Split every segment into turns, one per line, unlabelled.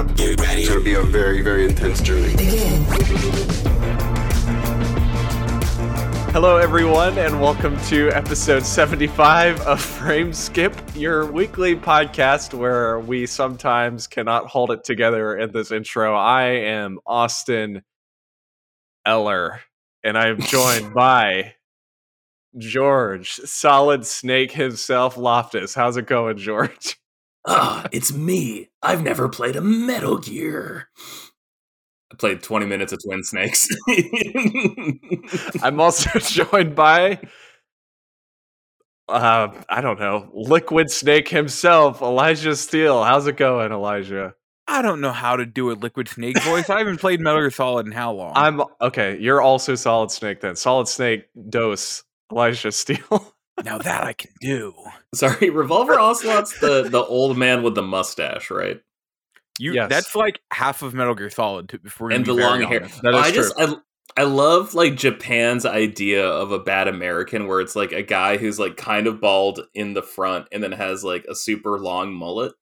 up. Get ready. It's gonna be a very, very intense journey. Begin.
Hello, everyone, and welcome to episode 75 of Frame Skip, your weekly podcast where we sometimes cannot hold it together in this intro. I am Austin Eller, and I am joined by George, Solid Snake himself, Loftus. How's it going, George?
Ah, it's me. I've never played a Metal Gear. I played 20 minutes of Twin Snakes.
I'm also joined by uh I don't know, Liquid Snake himself, Elijah Steele. How's it going, Elijah?
I don't know how to do a Liquid Snake voice. I haven't played Metal Gear Solid in how long?
I'm okay. You're also Solid Snake then. Solid Snake dose Elijah Steele.
now that I can do.
Sorry, Revolver Ocelot's the the old man with the mustache, right?
You
Yes.
that's like half of Metal Gear Solid to, if we're gonna
and the long hair.
That is
I
true.
just I I love like Japan's idea of a bad American where it's like a guy who's like kind of bald in the front and then has like a super long mullet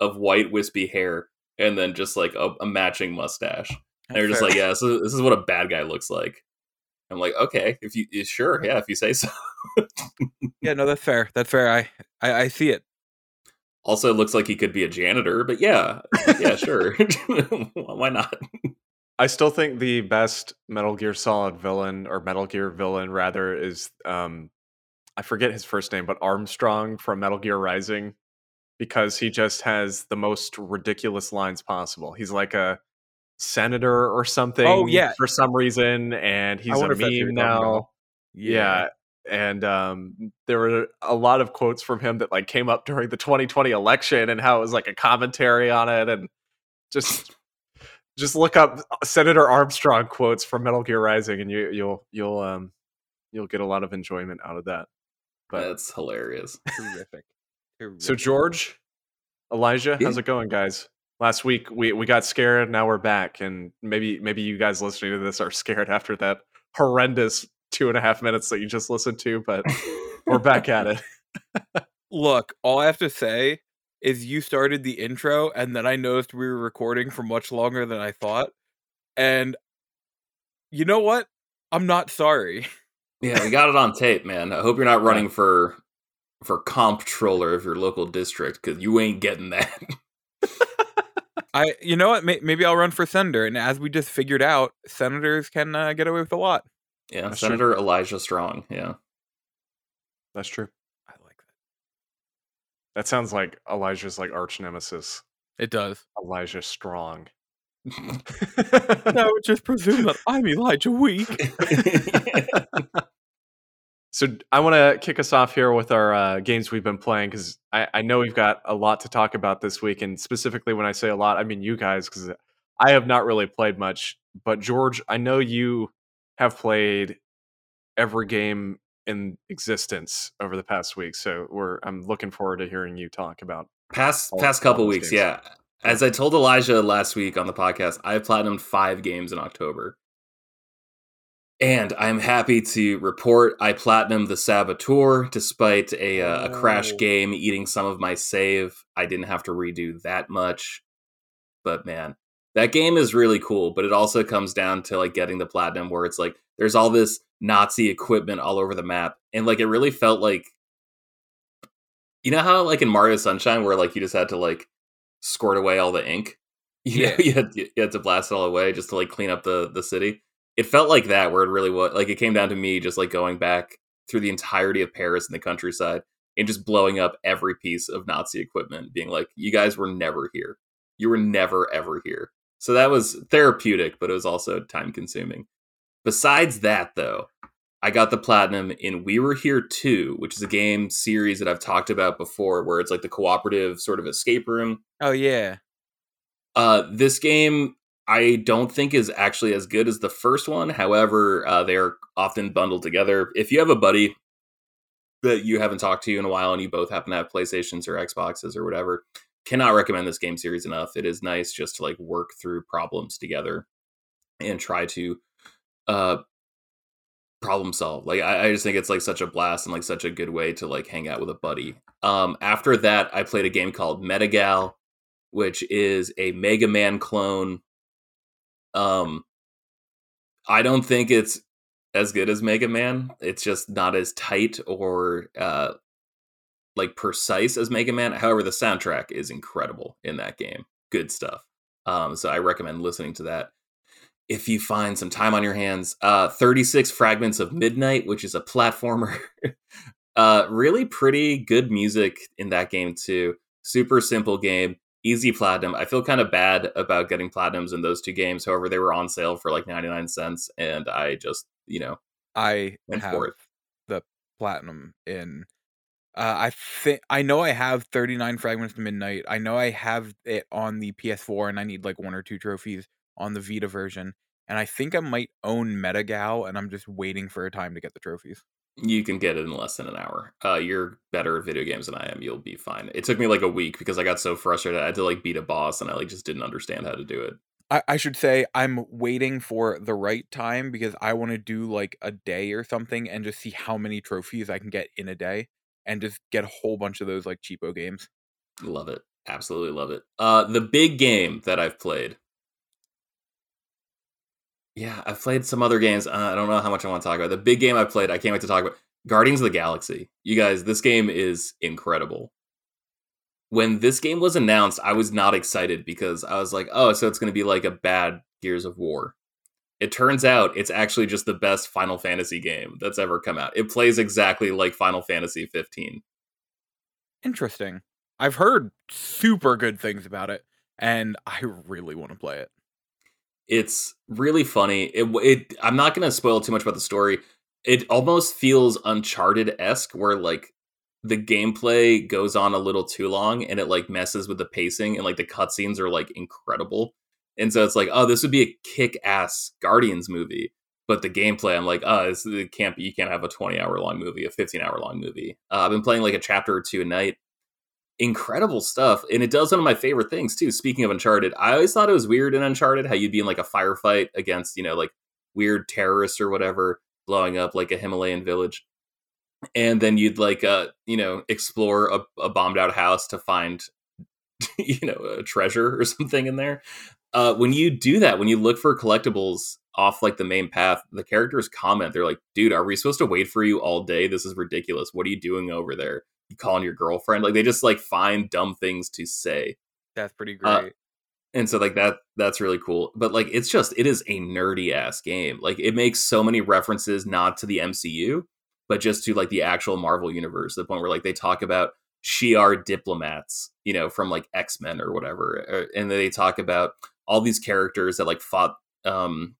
of white wispy hair and then just like a, a matching mustache. And they're just like, yeah, this is, this is what a bad guy looks like. I'm like, okay, if you eh, sure, yeah, if you say so.
Yeah, no, that's fair. That's fair. I I, I see it.
Also, it looks like he could be a janitor, but yeah, yeah, sure. Why not?
I still think the best Metal Gear Solid villain or Metal Gear villain rather is um I forget his first name, but Armstrong from Metal Gear Rising because he just has the most ridiculous lines possible. He's like a senator or something
Oh, yeah.
for some reason and he's a
wonder if that's who
meme now.
about.
Yeah. And um, there were a lot of quotes from him that like came up during the 2020 election and how it was like a commentary on it and just just look up Senator Armstrong quotes from Metal Gear Rising and you you'll you'll um you'll get a lot of enjoyment out of that. But
That's hilarious.
Terrific.
so George, Elijah, how's it going, guys? Last week we we got scared, now we're back, and maybe maybe you guys listening to this are scared after that horrendous two and a half minutes that you just listened to, but we're back at it.
Look, all I have to say is you started the intro and then I noticed we were recording for much longer than I thought. And you know what? I'm not sorry.
Yeah, we got it on tape, man. I hope you're not running for for comptroller of your local district because you ain't getting that.
I you know what? May, maybe I'll run for senator and as we just figured out, senators can uh, get away with a lot.
yeah,
That's true.
Senator Elijah Strong. Yeah,
That's true.
I like
That That sounds like Elijah's like arch nemesis.
It does.
Elijah Strong.
I would just presume that I'm Elijah Weak.
So I want to kick us off here with our uh, games we've been playing because I, I know we've got a lot to talk about this week, and specifically when I say a lot, I mean you guys because I have not really played much. But George, I know you have played every game in existence over the past week, so we're I'm looking forward to hearing you talk about.
past past couple weeks.
games.
Yeah, as I told Elijah last week on the podcast, I platinumed five games in October, and I'm happy to report I platinumed the Saboteur despite a uh, a crash
Oh.
game eating some of my save. I didn't have to redo that much, but man, that game is really cool. But it also comes down to like getting the platinum, where it's like there's all this Nazi equipment all over the map, and like it really felt like you know how like in Mario Sunshine where like you just had to like squirt away all the ink. You know,
Yeah.
you had, you had to blast it all away just to like clean up the the city. It felt like that where it really was like it came down to me just like going back through the entirety of Paris and the countryside and just blowing up every piece of Nazi equipment, being like, "You guys were never here. You were never ever here." So that was therapeutic, but it was also time consuming. Besides that, though, I got the platinum in We Were Here Too, which is a game series that I've talked about before, where it's like the cooperative sort of escape room.
Oh yeah.
Uh, this game I don't think is actually as good as the first one. However, uh, they are often bundled together. If you have a buddy that you haven't talked to in a while and you both happen to have PlayStations or Xboxes or whatever, cannot recommend this game series enough. It is nice just to like work through problems together and try to uh problem solve. Like I, I just think it's like such a blast and like such a good way to like hang out with a buddy. Um after that I played a game called Metagal, which is a Mega Man clone. Um, I don't think it's as good as Mega Man. It's just not as tight or uh, like precise as Mega Man. However, the soundtrack is incredible in that game. Good stuff. Um, so I recommend listening to that if you find some time on your hands. Uh, 36 Fragments of Midnight, which is a platformer. uh, really pretty good music in that game too. Super simple game, easy platinum. I feel kind of bad about getting platinums in those two games. However, they were on sale for like 99 cents, and I just, you know,
I
went
have
for it.
the platinum in. Uh, I think I know I have 39 fragments to midnight. I know I have it on the PS4, and I need like one or two trophies on the Vita version. And I think I might own Metagal, and I'm just waiting for a time to get the trophies.
You can get it in less than an hour. Uh, you're better at video games than I am. You'll be fine. It took me like a week because I got so frustrated. I had to like beat a boss, and I like just didn't understand how to do it.
I, I should say I'm waiting for the right time because I want to do like a day or something and just see how many trophies I can get in a day and just get a whole bunch of those like cheapo games.
Love it. Absolutely love it. Uh, the big game that I've played. Yeah, I've played some other games. Uh, I don't know how much I want to talk about. The big game I played, I can't wait to talk about Guardians of the Galaxy. You guys, this game is incredible. When this game was announced, I was not excited because I was like, oh, so it's going to be like a bad Gears of War. It turns out it's actually just the best Final Fantasy game that's ever come out. It plays exactly like Final Fantasy 15.
Interesting. I've heard super good things about it, and I really want to play it.
It's really funny. It, it I'm not going to spoil too much about the story. It almost feels Uncharted esque, where like the gameplay goes on a little too long and it like messes with the pacing and like the cutscenes are like incredible. And so it's like, oh, this would be a kick ass Guardians movie. But the gameplay, I'm like, oh, it can't be, you can't have a 20 hour long movie, a 15 hour long movie. Uh, I've been playing like a chapter or two a night. Incredible stuff. And it does one of my favorite things too. Speaking of Uncharted, I always thought it was weird in Uncharted how you'd be in like a firefight against, you know, like weird terrorists or whatever, blowing up like a Himalayan village. And then you'd like, uh, you know, explore a, a bombed out house to find, you know, a treasure or something in there uh, when you do that, when you look for collectibles off like the main path, the characters comment. They're like, "Dude, are we supposed to wait for you all day? This is ridiculous. What are you doing over there? Calling your girlfriend?" Like they just like find dumb things to say.
That's pretty great.
Uh, and so like that that's really cool. But like it's just it is a nerdy ass game. Like it makes so many references not to the MCU, but just to like the actual Marvel universe. The point where like they talk about Shi'ar diplomats, you know, from like X Men or whatever, uh, and they talk about all these characters that like fought um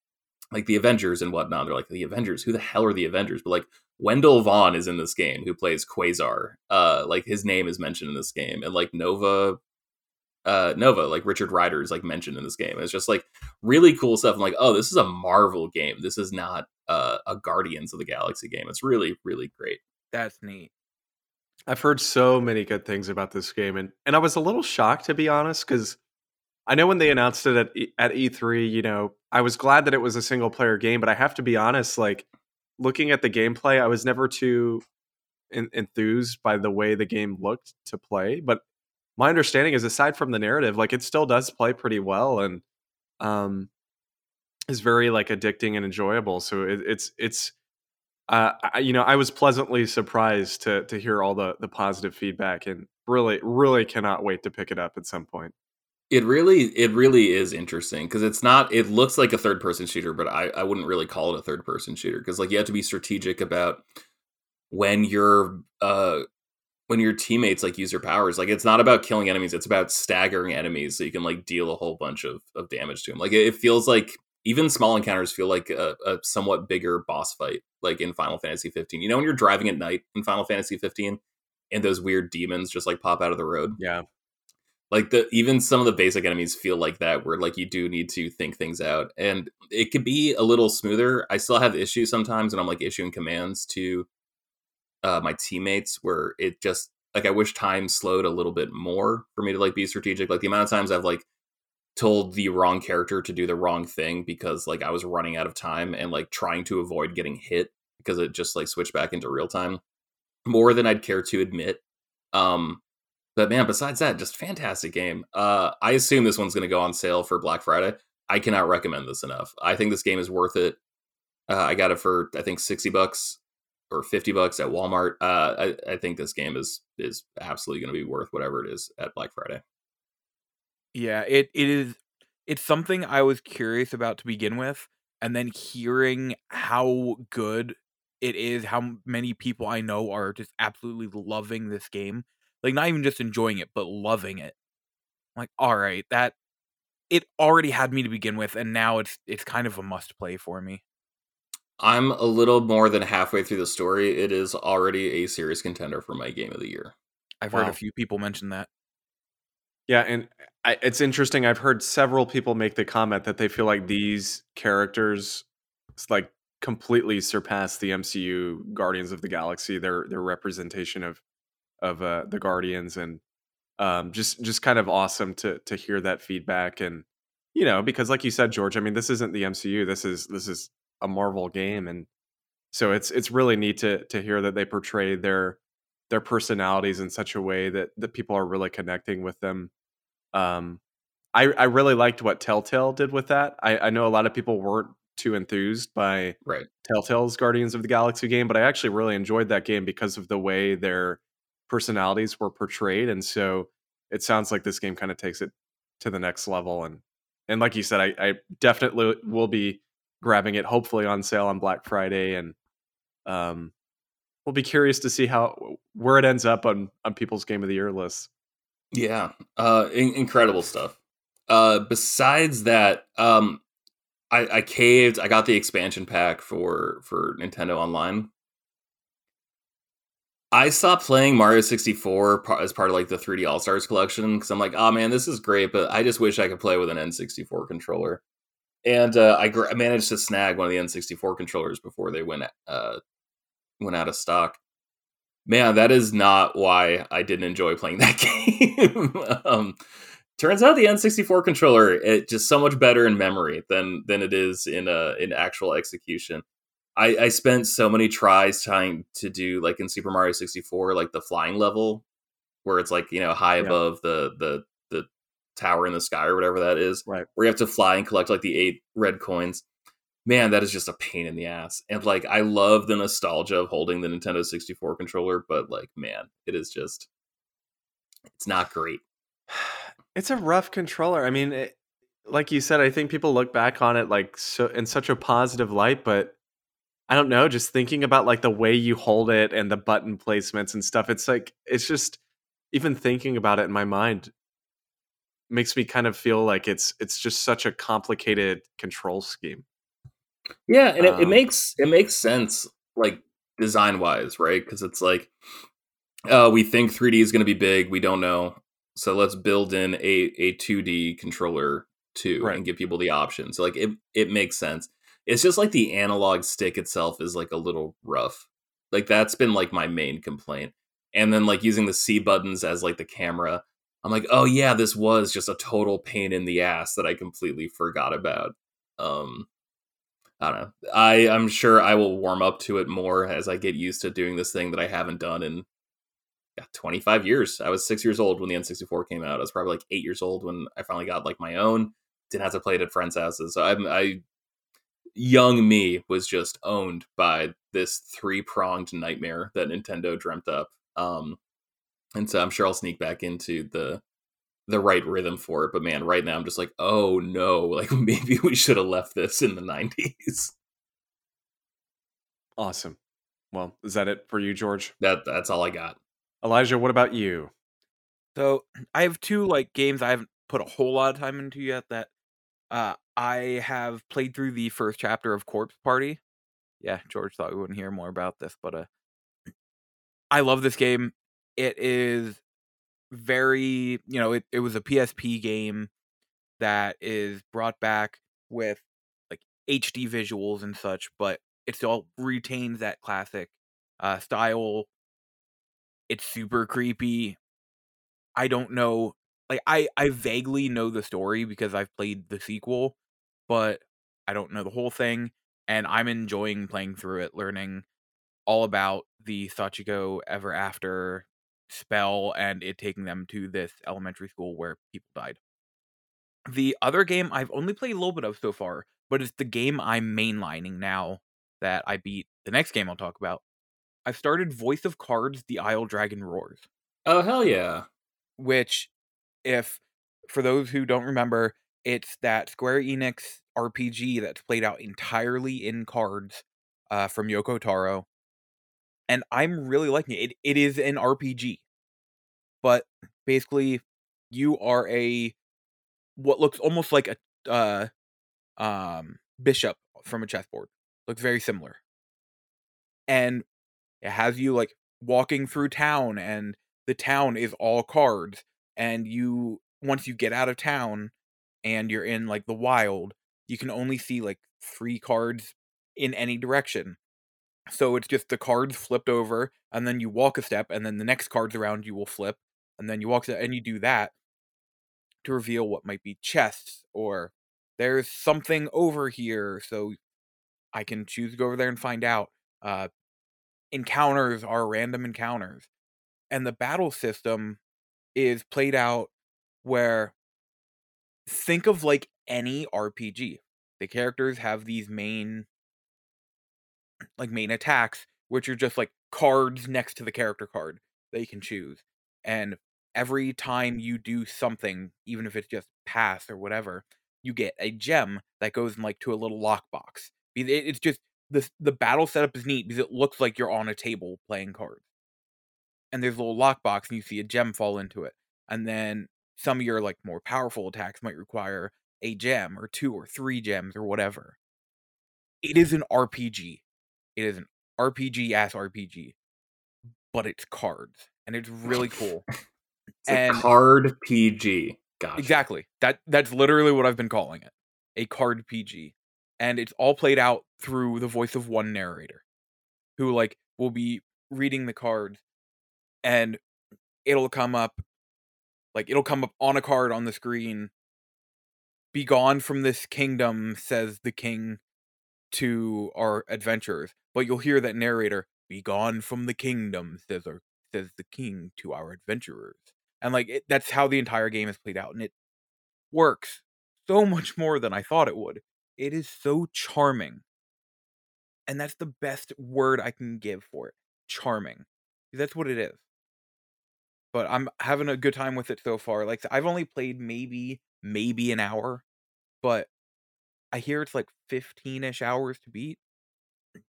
like the Avengers and whatnot. They're like the Avengers. Who the hell are the Avengers? But like Wendell Vaughn is in this game, who plays Quasar. Uh, like his name is mentioned in this game, and like Nova, uh, Nova, like Richard Rider is like mentioned in this game. It's just like really cool stuff. I'm like, oh, this is a Marvel game. This is not uh, a Guardians of the Galaxy game. It's really, really great.
That's neat.
I've heard so many good things about this game, and and I was a little shocked to be honest because I know when they announced it at E- at E3, you know, I was glad that it was a single player game, but I have to be honest, like looking at the gameplay, I was never too en- enthused by the way the game looked to play. But my understanding is, aside from the narrative, like it still does play pretty well and um, is very like addicting and enjoyable. So it, it's it's. Uh, I, you know, I was pleasantly surprised to to hear all the the positive feedback, and really, really cannot wait to pick it up at some point.
It really, it really is interesting because it's not. It looks like a third person shooter, but I, I wouldn't really call it a third person shooter because like you have to be strategic about when your uh when your teammates like use their powers. Like it's not about killing enemies; it's about staggering enemies so you can like deal a whole bunch of of damage to them. Like it, it feels like even small encounters feel like a, a somewhat bigger boss fight, like in Final Fantasy 15. You know when you're driving at night in Final Fantasy 15 and those weird demons just like pop out of the road
Yeah.
Like the even some of the basic enemies feel like that where like you do need to think things out and it could be a little smoother. I still have issues sometimes and i'm like issuing commands to uh my teammates where it just like i wish time slowed a little bit more for me to like be strategic like the amount of times i've like told the wrong character to do the wrong thing because like i was running out of time and like trying to avoid getting hit because it just like switched back into real time more than i'd care to admit um but man, besides that, just fantastic game. Uh, I assume this one's going to go on sale for Black Friday. I cannot recommend this enough. I think this game is worth it. Uh, I got it for I think sixty bucks or fifty bucks at Walmart. Uh, I, I think this game is is absolutely going to be worth whatever it is at Black Friday.
Yeah, it it is. It's something I was curious about to begin with, and then hearing how good it is, how many people I know are just absolutely loving this game. Like not even just enjoying it, but loving it. I'm like, all right, that it already had me to begin with, and now it's it's kind of a must play for me.
I'm a little more than halfway through the story. It is already a serious contender for my game of the year.
I've wow. heard a few people mention that.
Yeah, and I, it's interesting. I've heard several people make the comment that they feel like these characters like completely surpass the MCU Guardians of the Galaxy. Their their representation of of uh, the Guardians and um, just just kind of awesome to to hear that feedback and you know because like you said George, I mean this isn't the MCU. This is this is a Marvel game and so it's it's really neat to to hear that they portray their their personalities in such a way that that people are really connecting with them. Um, I I really liked what Telltale did with that. I, I know a lot of people weren't too enthused by
right.
Telltale's Guardians of the Galaxy game, but I actually really enjoyed that game because of the way their personalities were portrayed, and so it sounds like this game kind of takes it to the next level. And and like you said, I, I definitely will be grabbing it, hopefully on sale on Black Friday, and um, we'll be curious to see how where it ends up on on people's game of the year lists.
Yeah, uh, in- incredible stuff. Uh, besides that, um, I, I caved. I got the expansion pack for for Nintendo Online. I stopped playing Mario 64 as part of like the 3D All Stars collection because I'm like, oh man, this is great, but I just wish I could play with an N64 controller. And uh, I, gr- managed to snag one of the N64 controllers before they went uh, went out of stock. Man, that is not why I didn't enjoy playing that game. um, turns out the N64 controller it just so much better in memory than than it is in uh in actual execution. I, I spent so many tries trying to do like in Super Mario 64, like the flying level, where it's like you know high yeah. above the the the tower in the sky or whatever that is,
right?
Where you have to fly and collect like the eight red coins. Man, that is just a pain in the ass. And like I love the nostalgia of holding the Nintendo 64 controller, but like man, it is just it's not great.
It's a rough controller. I mean, it, like you said, I think people look back on it like so in such a positive light, but I don't know, just thinking about like the way you hold it and the button placements and stuff, it's like it's just even thinking about it in my mind makes me kind of feel like it's it's just such a complicated control scheme.
Yeah, and it, um, it makes it makes sense like design wise, right? Because it's like uh, we think 3D is going to be big, we don't know. So let's build in a a 2D controller too right. and give people the option. So like it it makes sense. It's just like the analog stick itself is like a little rough. Like that's been like my main complaint. And then like using the C buttons as like the camera, I'm like, "Oh yeah, this was just a total pain in the ass that I completely forgot about." Um I don't know. I I'm sure I will warm up to it more as I get used to doing this thing that I haven't done in yeah, 25 years. I was six years old when the N64 came out. I was probably like eight years old when I finally got like my own. Didn't have to play it at friends' houses. So I'm, I, young me was just owned by this three pronged nightmare that Nintendo dreamt up. Um, and so I'm sure I'll sneak back into the the right rhythm for it. But man, right now I'm just like, oh no, like maybe we should have left this in the 90s.
Awesome. Well, is that it for you, George?
That that's all I got.
Elijah, what about you?
So I have two like games I haven't put a whole lot of time into yet that uh I have played through the first chapter of Corpse Party. Yeah, George thought we wouldn't hear more about this, but uh I love this game. It is very, you know, it, it was a PSP game that is brought back with like HD visuals and such, but it still retains that classic uh style it's super creepy. I don't know. Like I I vaguely know the story because I've played the sequel, but I don't know the whole thing and I'm enjoying playing through it, learning all about the Sachiko ever after spell and it taking them to this elementary school where people died. The other game I've only played a little bit of so far, but it's the game I'm mainlining now that I beat the next game I'll talk about. I've started Voice of Cards: The Isle Dragon Roars.
Oh hell yeah!
Which, if for those who don't remember, it's that Square Enix RPG that's played out entirely in cards uh, from Yoko Taro, and I'm really liking it. it. It is an RPG, but basically, you are a what looks almost like a uh, um, bishop from a chessboard. Looks very similar, and it has you like walking through town, and the town is all cards, and you once you get out of town and you're in like the wild, you can only see like three cards in any direction. So it's just the cards flipped over, and then you walk a step, and then the next cards around you will flip, and then you walk and you do that to reveal what might be chests or there's something over here, so I can choose to go over there and find out. Uh, encounters are random encounters, and the battle system is played out where think of like any RPG. The characters have these main like main attacks, which are just like cards next to the character card that you can choose. And every time you do something, even if it's just pass or whatever, you get a gem that goes in like to a little lockbox. It's just the the battle setup is neat because it looks like you're on a table playing cards. And there's a little lockbox and you see a gem fall into it. And then some of your like more powerful attacks might require a gem or two or three gems or whatever. It is an RPG. It is an RPG ass RPG, but it's cards and it's really cool.
it's and a card PG. Gotcha.
Exactly. That that's literally what I've been calling it. A card PG. And it's all played out through the voice of one narrator who like will be reading the cards and it'll come up like it'll come up on a card on the screen. Be gone from this kingdom, says the king to our adventurers. But you'll hear that narrator, be gone from the kingdom, says our says the king to our adventurers. And like it, that's how the entire game is played out. And it works so much more than I thought it would. It is so charming. And that's the best word I can give for it. Charming. That's what it is but I'm having a good time with it so far. Like I've only played maybe maybe an hour, but I hear it's like 15ish hours to beat.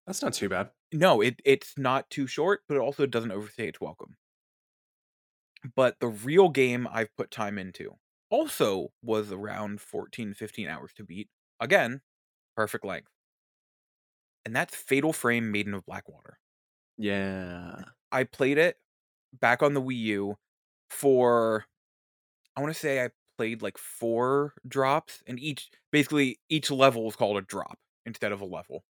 That's not too bad.
No, it it's not too short, but it also doesn't overstay its welcome. But the real game I've put time into also was around 14 15 hours to beat. Again, perfect length. And that's Fatal Frame Maiden of Blackwater.
Yeah.
I played it back on the Wii U for I want to say I played like four drops, and each basically each level is called a drop instead of a level.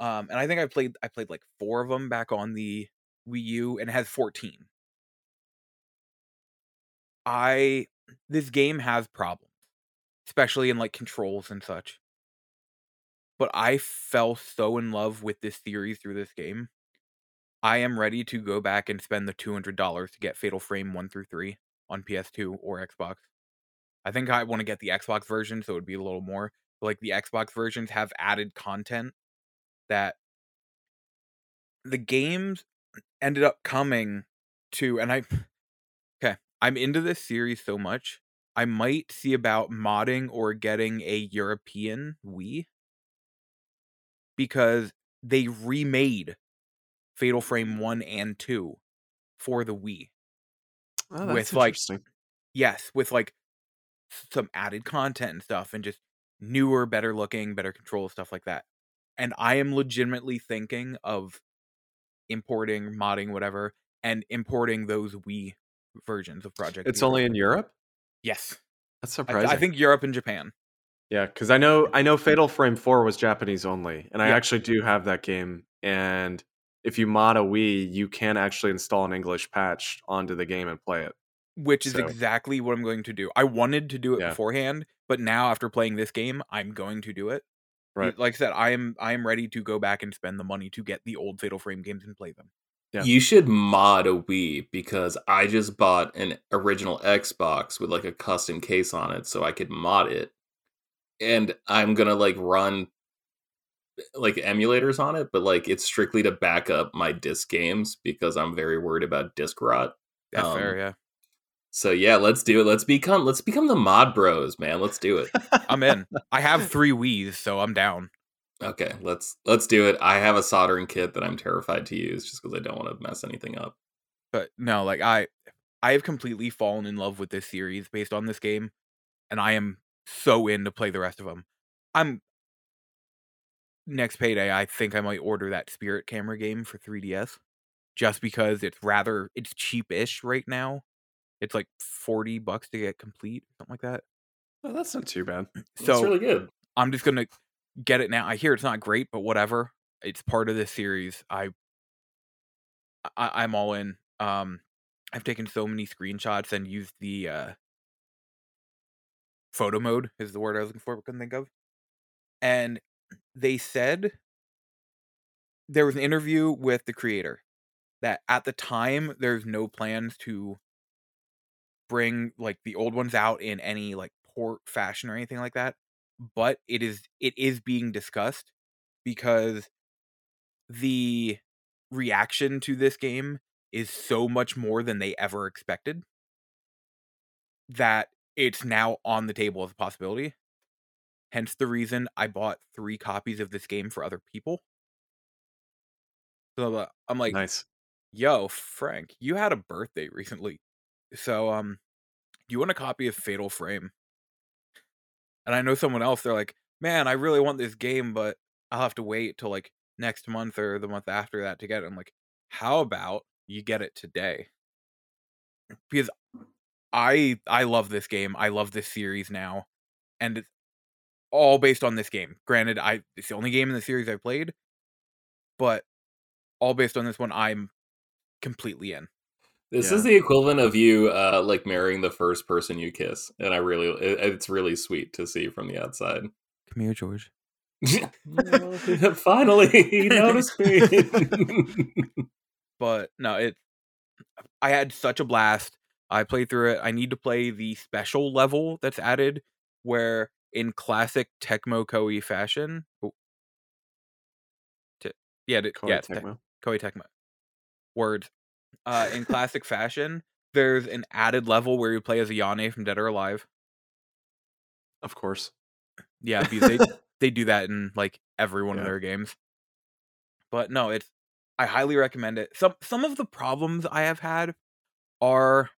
Um, and I think I played I played like four of them back on the Wii U, and it has fourteen. I this game has problems, especially in like controls and such. But I fell so in love with this series through this game I am ready to go back and spend the $200 to get Fatal Frame 1 through 3 on PS2 or Xbox. I think I want to get the Xbox version, so it would be a little more. But like the Xbox versions have added content that the games ended up coming to, and I, okay, I'm into this series so much. I might see about modding or getting a European Wii because they remade Fatal Frame 1 and 2 for the Wii.
Oh, with like
yes, with like some added content and stuff and just newer, better looking, better control stuff like that. And I am legitimately thinking of importing, modding, whatever, and importing those Wii versions of Project.
It's only in Europe.
Yes,
that's surprising.
I, I think Europe and Japan.
Yeah, because I know I know Fatal Frame Four was Japanese only, and I actually do have that game, and if you mod a Wii, you can actually install an English patch onto the game and play it.
Which is so. exactly what I'm going to do. I wanted to do it yeah. beforehand, but now after playing this game, I'm going to do it.
Right.
Like I said, I am I am ready to go back and spend the money to get the old Fatal Frame games and play them.
Yeah.
You should mod a Wii because I just bought an original Xbox with like a custom case on it so I could mod it. And I'm gonna like run like emulators on it, but like it's strictly to back up my disc games because I'm very worried about disc rot.
That's
Um,
fair, yeah.
So yeah, let's do it. Let's become let's become the mod bros, man. Let's do it.
I'm in. I have three Wii's, so I'm down.
Okay, let's let's do it. I have a soldering kit that I'm terrified to use just because I don't want to mess anything up.
But no, like I I have completely fallen in love with this series based on this game, and I am so in to play the rest of them. I'm next payday. I think I might order that Spirit Camera game for 3DS, just because it's rather it's cheapish right now. It's like forty bucks to get complete, something like that.
Oh, that's not too bad.
So
So
really good.
I'm just gonna get it now. I hear it's not great, but whatever. It's part of this series. I, I I'm all in. Um, I've taken so many screenshots and used the uh photo mode is the word I was looking for, but couldn't think of. And they said there was an interview with the creator that at the time there's no plans to bring like the old ones out in any like port fashion or anything like that but it is it is being discussed because the reaction to this game is so much more than they ever expected that it's now on the table as a possibility hence the reason i bought three copies of this game for other people. So uh, i'm like
nice.
yo frank you had a birthday recently. So um do you want a copy of fatal frame? And i know someone else they're like man i really want this game but i'll have to wait till like next month or the month after that to get it. I'm like how about you get it today? Because i i love this game i love this series now and it's all based on this game granted i it's the only game in the series i played but all based on this one i'm completely in
This
Yeah.
is the equivalent of you uh like marrying the first person you kiss, and I really it, it's really sweet to see from the outside.
come here george
Finally, he noticed me.
but no, it. I had such a blast. I played through it. I need to play the special level that's added, where in classic Tecmo Koei fashion, Te- yeah, d-
Koei
yeah, Te-
Tecmo.
Koei Tecmo words. Uh, in classic fashion, there's an added level where you play as Ayane from Dead or Alive.
Of course.
Yeah, because they they do that in like every one of their games. But no, it's I highly recommend it. Some some of the problems I have had are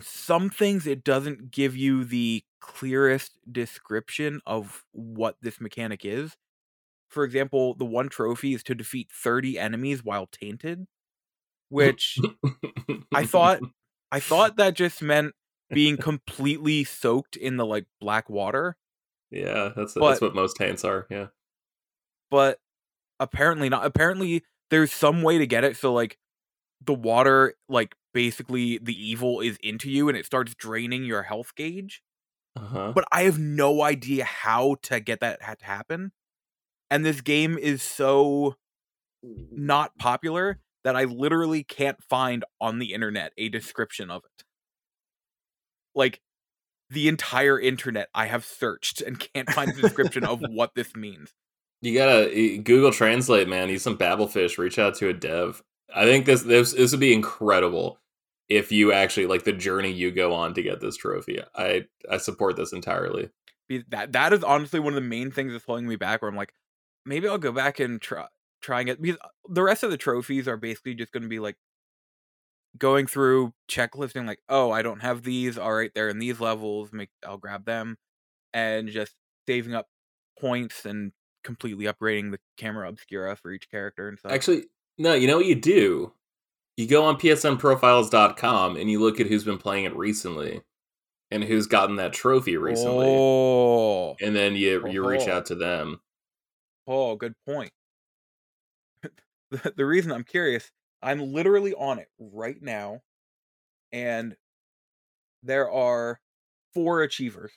some things it doesn't give you the clearest description of what this mechanic is. For example, the one trophy is to defeat 30 enemies while tainted, which I thought I thought that just meant being completely soaked in the like black water.
Yeah, that's
But-
that's what most taints are. Yeah.
but apparently not apparently there's some way to get it so like the water like basically the evil is into you and it starts draining your health gauge
Uh-huh.
but i have no idea how to get that to happen and this game is so not popular that i literally can't find on the internet a description of it like the entire internet i have searched and can't find a description of what this means
You gotta eh, Google Translate, man. Use some Babelfish. Reach out to a dev. I think this this this would be incredible if you actually like the journey you go on to get this trophy. I I support this entirely.
Be- that that is honestly one of the main things that's holding me back. Where I'm like, maybe I'll go back and try trying it because uh, the rest of the trophies are basically just going to be like going through checklisting. Like, oh, I don't have these. All right, they're in these levels. Make I'll grab them, and just saving up points and completely upgrading the camera obscura for each character and stuff.
Actually, no. You know what you do? You go on psnprofiles.com and you look at who's been playing it recently, and who's gotten that trophy recently,
Oh,
and then you oh, you reach
Oh.
out to them.
oh, good point. the, the reason I'm curious, I'm literally on it right now, and there are four achievers.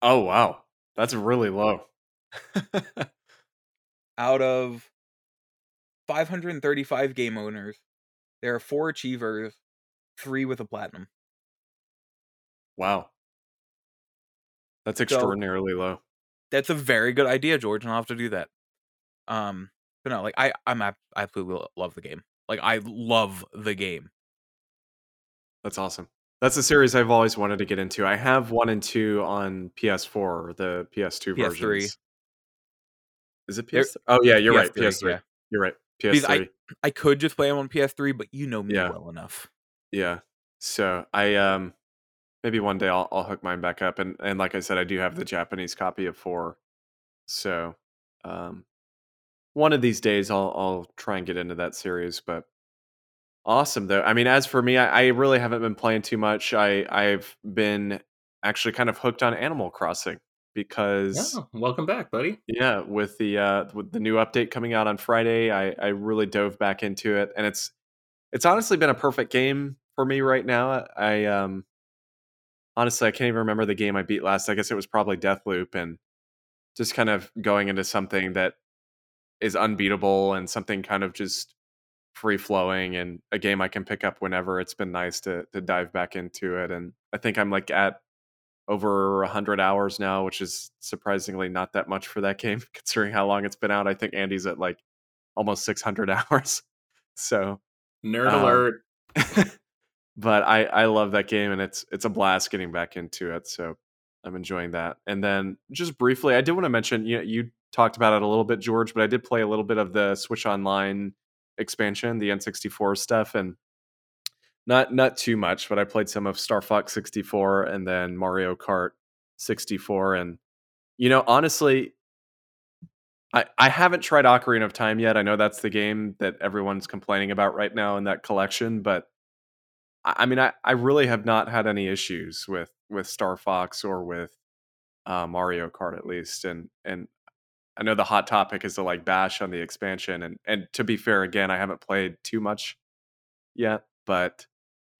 Oh wow, that's really low.
out of 535 game owners. There are four achievers, three with a platinum.
Wow. That's extraordinarily so, low.
That's a very good idea, George, and I'll have to do that. Um, but no, like I, I'm I absolutely love the game. Like I love the game.
That's awesome. That's a series I've always wanted to get into. I have one and two on PS4, the PS2 PS3. versions. Is it PS? Oh yeah, you're PS3, right. PS3. Yeah. You're right. PS3.
I, I could just play them on PS3, but you know me yeah. well enough.
Yeah. So I um maybe one day I'll I'll hook mine back up and and like I said I do have the Japanese copy of 4. So um one of these days I'll I'll try and get into that series but awesome though. I mean as for me I, I really haven't been playing too much. I I've been actually kind of hooked on Animal Crossing because
yeah, welcome back, buddy.
Yeah, with the uh with the new update coming out on Friday, I I really dove back into it and it's it's honestly been a perfect game for me right now. I um honestly, I can't even remember the game I beat last. I guess it was probably Deathloop, and just kind of going into something that is unbeatable and something kind of just free flowing and a game I can pick up whenever. It's been nice to to dive back into it, and I think I'm like at over 100 hours now, which is surprisingly not that much for that game considering how long it's been out. I think Andy's at like almost 600 hours. So,
nerd um, alert.
but I I love that game and it's it's a blast getting back into it. So I'm enjoying that. And then just briefly, I did want to mention you you talked about it a little bit, George, but I did play a little bit of the Switch Online expansion, the N64 stuff, and not not too much, but I played some of Star Fox 64 and then Mario Kart 64. And you know, honestly, I, I haven't tried Ocarina of Time yet. I know that's the game that everyone's complaining about right now in that collection, but I mean, I, I really have not had any issues with with Star Fox or with uh, Mario Kart at least, and and I know the hot topic is to like bash on the expansion, and and to be fair, again, I haven't played too much yet, but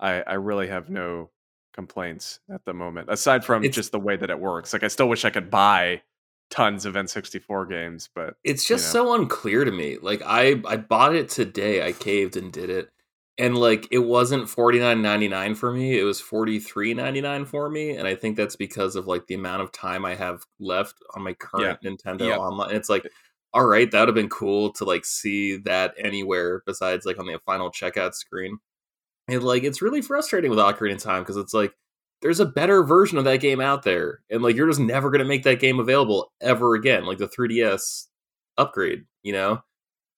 I I really have no complaints at the moment aside from it's, just the way that it works. Like I still wish I could buy tons of N64 games, but
it's just you know. so unclear to me. Like I I bought it today, I caved and did it and like it wasn't 49.99 for me it was 43.99 for me and i think that's because of like the amount of time i have left on my current yeah. nintendo online it's like all right that would have been cool to like see that anywhere besides like on the final checkout screen and like it's really frustrating with ocarina of time because it's like there's a better version of that game out there and like you're just never to make that game available ever again like the 3ds upgrade you know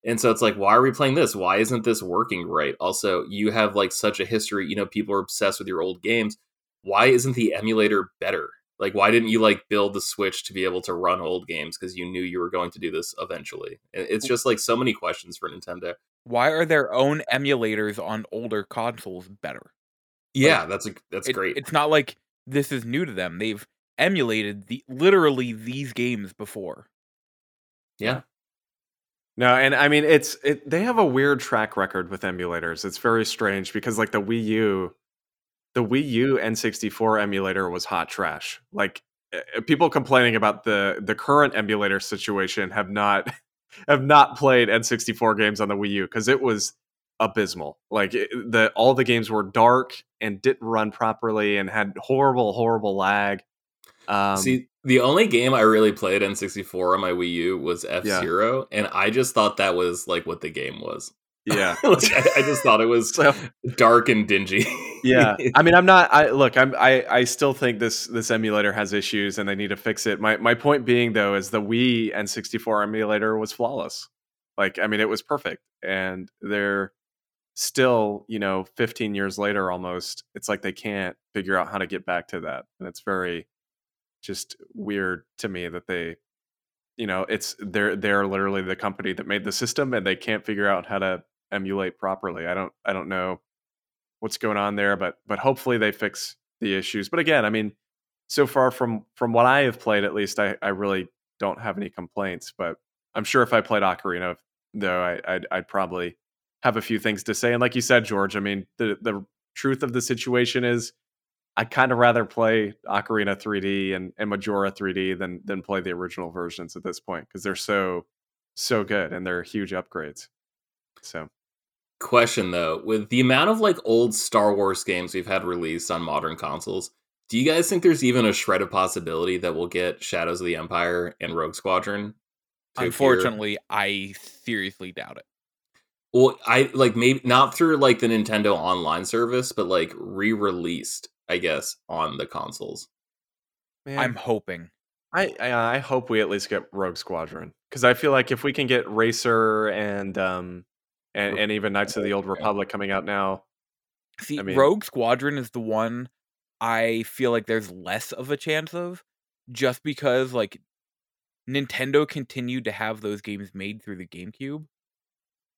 and so it's like, why are we playing this? Why isn't this working right? Also, you have like such a history, you know, people are obsessed with your old games. Why isn't the emulator better? Like, why didn't you like build the Switch to be able to run old games because you knew you were going to do this eventually? It's just like so many questions for Nintendo.
Why are their own emulators on older consoles better?
Yeah, like, that's a that's
it,
great.
It's not like this is new to them. They've emulated the literally these games before.
Yeah.
No, and I mean it's it they have a weird track record with emulators. It's very strange because like the Wii U the Wii U N64 emulator was hot trash. Like eh, eh, people complaining about the the current emulator situation have not have not played N64 games on the Wii U cuz it was abysmal. Like it, the all the games were dark and didn't run properly and had horrible horrible lag.
Um, See, the only game I really played N64 on my Wii U was F Zero, yeah. and I just thought that was like what the game was.
Yeah,
like, I, I, just thought it was so, dark and dingy.
yeah, I mean, I'm not. I look, I'm. I I still think this this emulator has issues, and they need to fix it. My my point being though is the Wii N64 emulator was flawless. Like, I mean, it was perfect, and they're still, you know, 15 years later, almost. It's like they can't figure out how to get back to that, and it's very just weird to me that they you know it's they're they're literally the company that made the system and they can't figure out how to emulate properly. I don't i don't know what's going on there but but hopefully they fix the issues. But again i mean so far from from what i have played at least i i really don't have any complaints but i'm sure if i played ocarina though I, I'd, I'd probably have a few things to say. And like you said george i mean the the truth of the situation is I'd kind of rather play Ocarina 3D and, and Majora 3D than than play the original versions at this point because they're so so good and they're huge upgrades. So,
question though, with the amount of like old Star Wars games we've had released on modern consoles, do you guys think there's even a shred of possibility that we'll get Shadows of the Empire and Rogue Squadron?
Unfortunately, appear? I seriously doubt it.
Well, I like maybe not through like the Nintendo Online service, but like re-released, I guess, on the consoles.
Man. I'm hoping.
I, I, I hope we at least get Rogue Squadron because I feel like if we can get Racer and um and, and even Knights of the Old Republic coming out now.
See, I mean, Rogue Squadron is the one I feel like there's less of a chance of, just because like Nintendo continued to have those games made through the GameCube.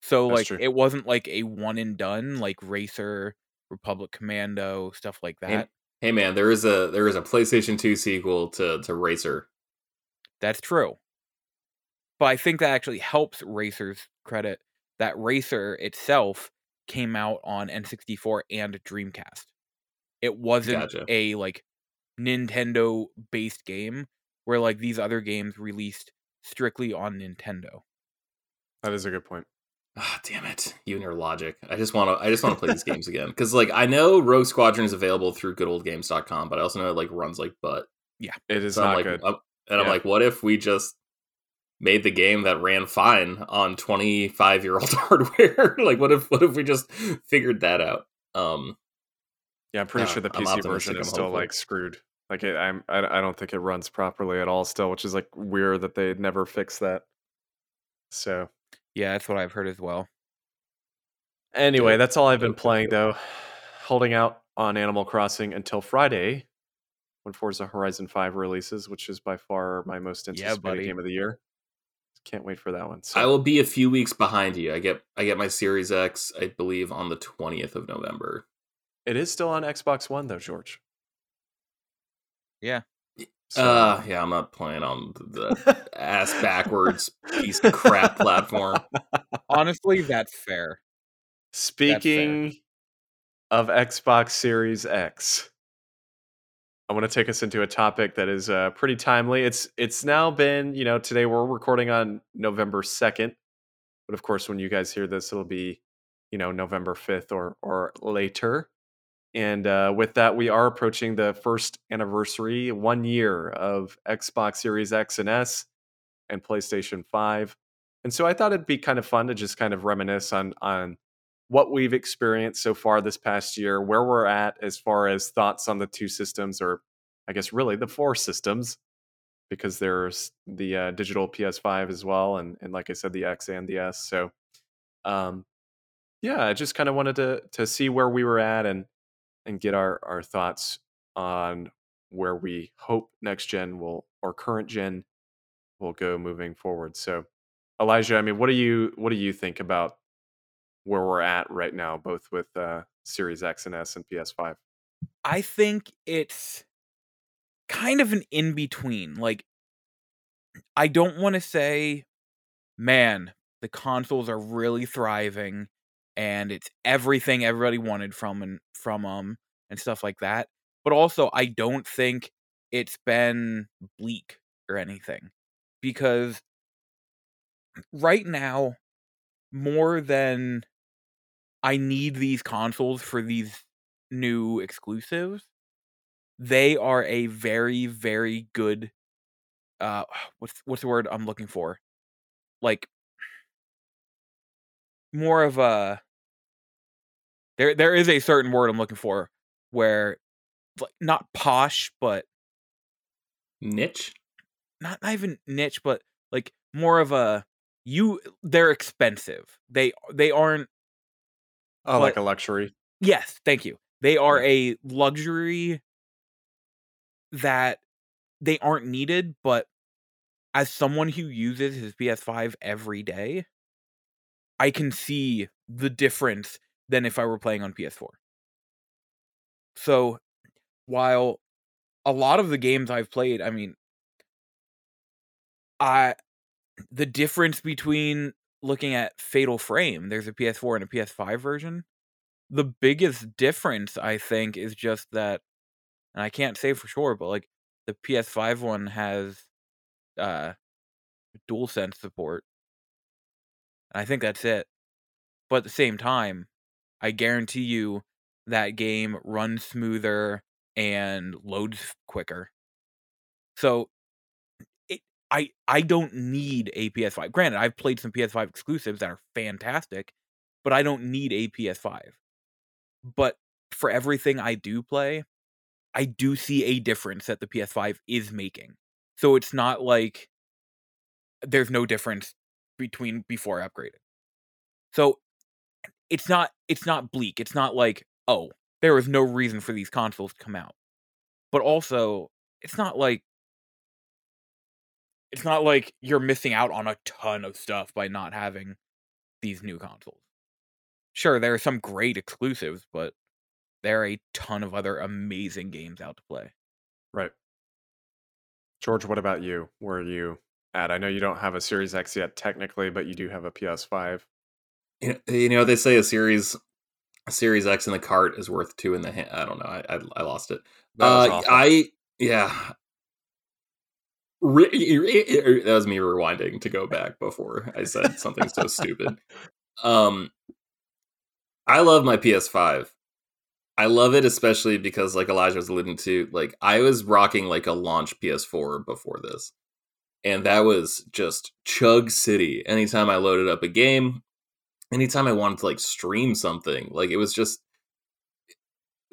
So like it wasn't like a one and done like Racer, Republic Commando, stuff like that.
Hey, hey, man, there is a there is a PlayStation 2 sequel to to Racer.
That's true. But I think that actually helps Racer's credit that Racer itself came out on N64 and Dreamcast. It wasn't gotcha. a like Nintendo based game where like these other games released strictly on Nintendo.
That is a good point.
Ah, oh, damn it! You and your logic. I just want to. I just want to play these games again because, like, I know Rogue Squadron is available through GoodOldGames.com, but I also know it like runs like butt.
Yeah,
it is
so
not
I'm, like,
good.
I'm, and yeah. I'm like, what if we just made the game that ran fine on 25 year old hardware? like, what if what if we just figured that out? Um,
yeah, I'm pretty uh, sure the PC version is still like screwed. Like, it, I'm I, I don't think it runs properly at all still, which is like weird that they never fixed that. So
yeah, that's what I've heard as well.
Anyway, that's all I've been playing though. Holding out on Animal Crossing until Friday when Forza Horizon 5 releases, which is by far my most anticipated yeah, game of the year. Can't wait for that one.
So. I will be a few weeks behind you. I get I get my Series X, I believe, on the 20th of November.
It is still on Xbox One though, George.
Yeah.
So, uh, yeah, I'm not playing on the ass backwards piece of crap platform.
Honestly, that's fair.
Speaking that's fair. of Xbox Series X, I want to take us into a topic that is uh, pretty timely. It's it's now been, you know, today we're recording on November 2nd, but of course when you guys hear this it'll be, you know, November 5th or or later. And uh, with that, we are approaching the first anniversary, one year of Xbox Series X and S and PlayStation 5. And so I thought it'd be kind of fun to just kind of reminisce on on what we've experienced so far this past year, where we're at as far as thoughts on the two systems, or I guess really the four systems, because there's the uh, digital PS5 as well, and and like I said, the X and the S. So, um, yeah, I just kind of wanted to to see where we were at and and get our our thoughts on where we hope next gen will or current gen will go moving forward. So, Elijah, I mean, what do you what do you think about where we're at right now, both with uh, Series X and S and PS5?
I think it's kind of an in between. Like, I don't want to say, man, the consoles are really thriving and it's everything everybody wanted from and from um and stuff like that. But also I don't think it's been bleak or anything because right now more than I need these consoles for these new exclusives, they are a very very good uh what's what's the word I'm looking for? Like more of a there there is a certain word I'm looking for where like not posh but
niche
not, not even niche but like more of a you they're expensive they they aren't
oh but, like a luxury?
Yes thank you. They are a luxury that they aren't needed but as someone who uses his ps5 every day I can see the difference than if I were playing on PS4. So, while a lot of the games I've played, I mean, I the difference between looking at Fatal Frame, there's a PS4 and a PS5 version. The biggest difference, I think, is just that, and I can't say for sure, but like the PS5 one has uh DualSense support, And I think that's it. But at the same time, I guarantee you that game runs smoother and loads quicker. So I I don't need a PS5. Granted, I've played some PS5 exclusives that are fantastic, but I don't need a PS5. But for everything I do play, I do see a difference that the PS5 is making. So it's not like there's no difference between before I upgraded. So it's not it's not bleak. It's not like, oh, there was no reason for these consoles to come out. But also, it's not like it's not like you're missing out on a ton of stuff by not having these new consoles. Sure, there are some great exclusives, but there are a ton of other amazing games out to play.
Right. George, what about you? Where are you at? I know you don't have a Series X yet technically, but you do have a PS5.
You know, they say a series a Series X in the cart is worth two in the hand. I don't know. I I, I lost it. Uh, I yeah. Re- that was me rewinding to go back before I said something so stupid. Um, I love my PS5. I love it especially because, like Elijah was alluding to, like I was rocking like a launch PS4 before this, and that was just chug city. Anytime I loaded up a game, anytime I wanted to like stream something, like it was just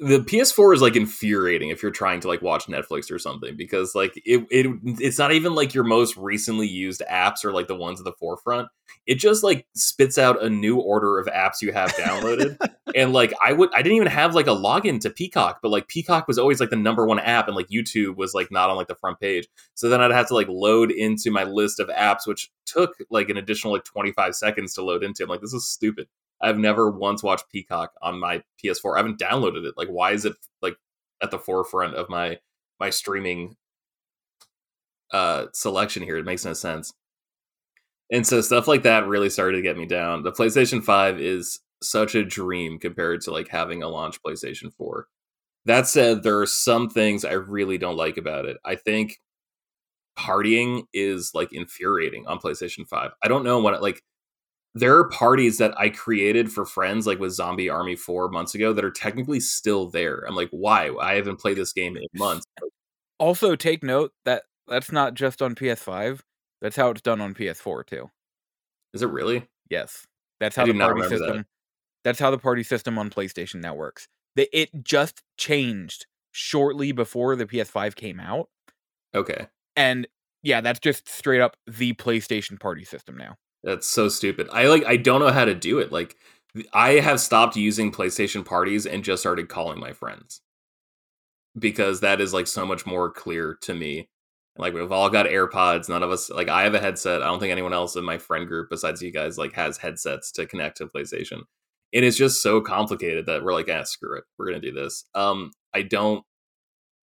the PS4 is like infuriating if you're trying to like watch Netflix or something because like it, it it's not even like your most recently used apps or like the ones at the forefront. It just like spits out a new order of apps you have downloaded. and like I would I didn't even have like a login to Peacock, but like Peacock was always like the number one app and like YouTube was like not on like the front page. So then I'd have to like load into my list of apps which took like an additional like 25 seconds to load into. I'm like this is stupid. I've never once watched Peacock on my PS4. I haven't downloaded it. Like, why is it like at the forefront of my my streaming uh selection here? It makes no sense. And so stuff like that really started to get me down. The PlayStation 5 is such a dream compared to like having a launch PlayStation 4. That said, there are some things I really don't like about it. I think partying is like infuriating on PlayStation 5. I don't know what like there are parties that I created for friends, like with Zombie Army four months ago, that are technically still there. I'm like, why? I haven't played this game in months.
Also, take note that that's not just on PS5. That's how it's done on PS4 too.
Is it really?
Yes, that's how the party system. That. That's how the party system on PlayStation now works. It just changed shortly before the PS5 came out.
Okay.
And yeah, that's just straight up the PlayStation party system now.
That's so stupid. I like I don't know how to do it. Like I have stopped using PlayStation parties and just started calling my friends. Because that is like so much more clear to me. Like we've all got AirPods, none of us like I have a headset. I don't think anyone else in my friend group besides you guys like has headsets to connect to PlayStation. It is just so complicated that we're like, ah, screw it. We're gonna do this. Um I don't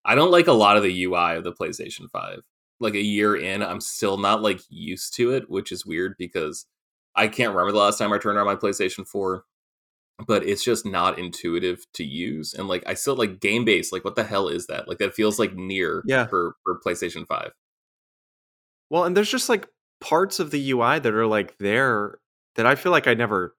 I don't like a lot of the UI of the PlayStation 5 like a year in, I'm still not like used to it, which is weird because I can't remember the last time I turned on my PlayStation 4, but it's just not intuitive to use. And like I still like game base, like what the hell is that? Like that feels like near
yeah.
for, for PlayStation 5.
Well, and there's just like parts of the UI that are like there that I feel like I never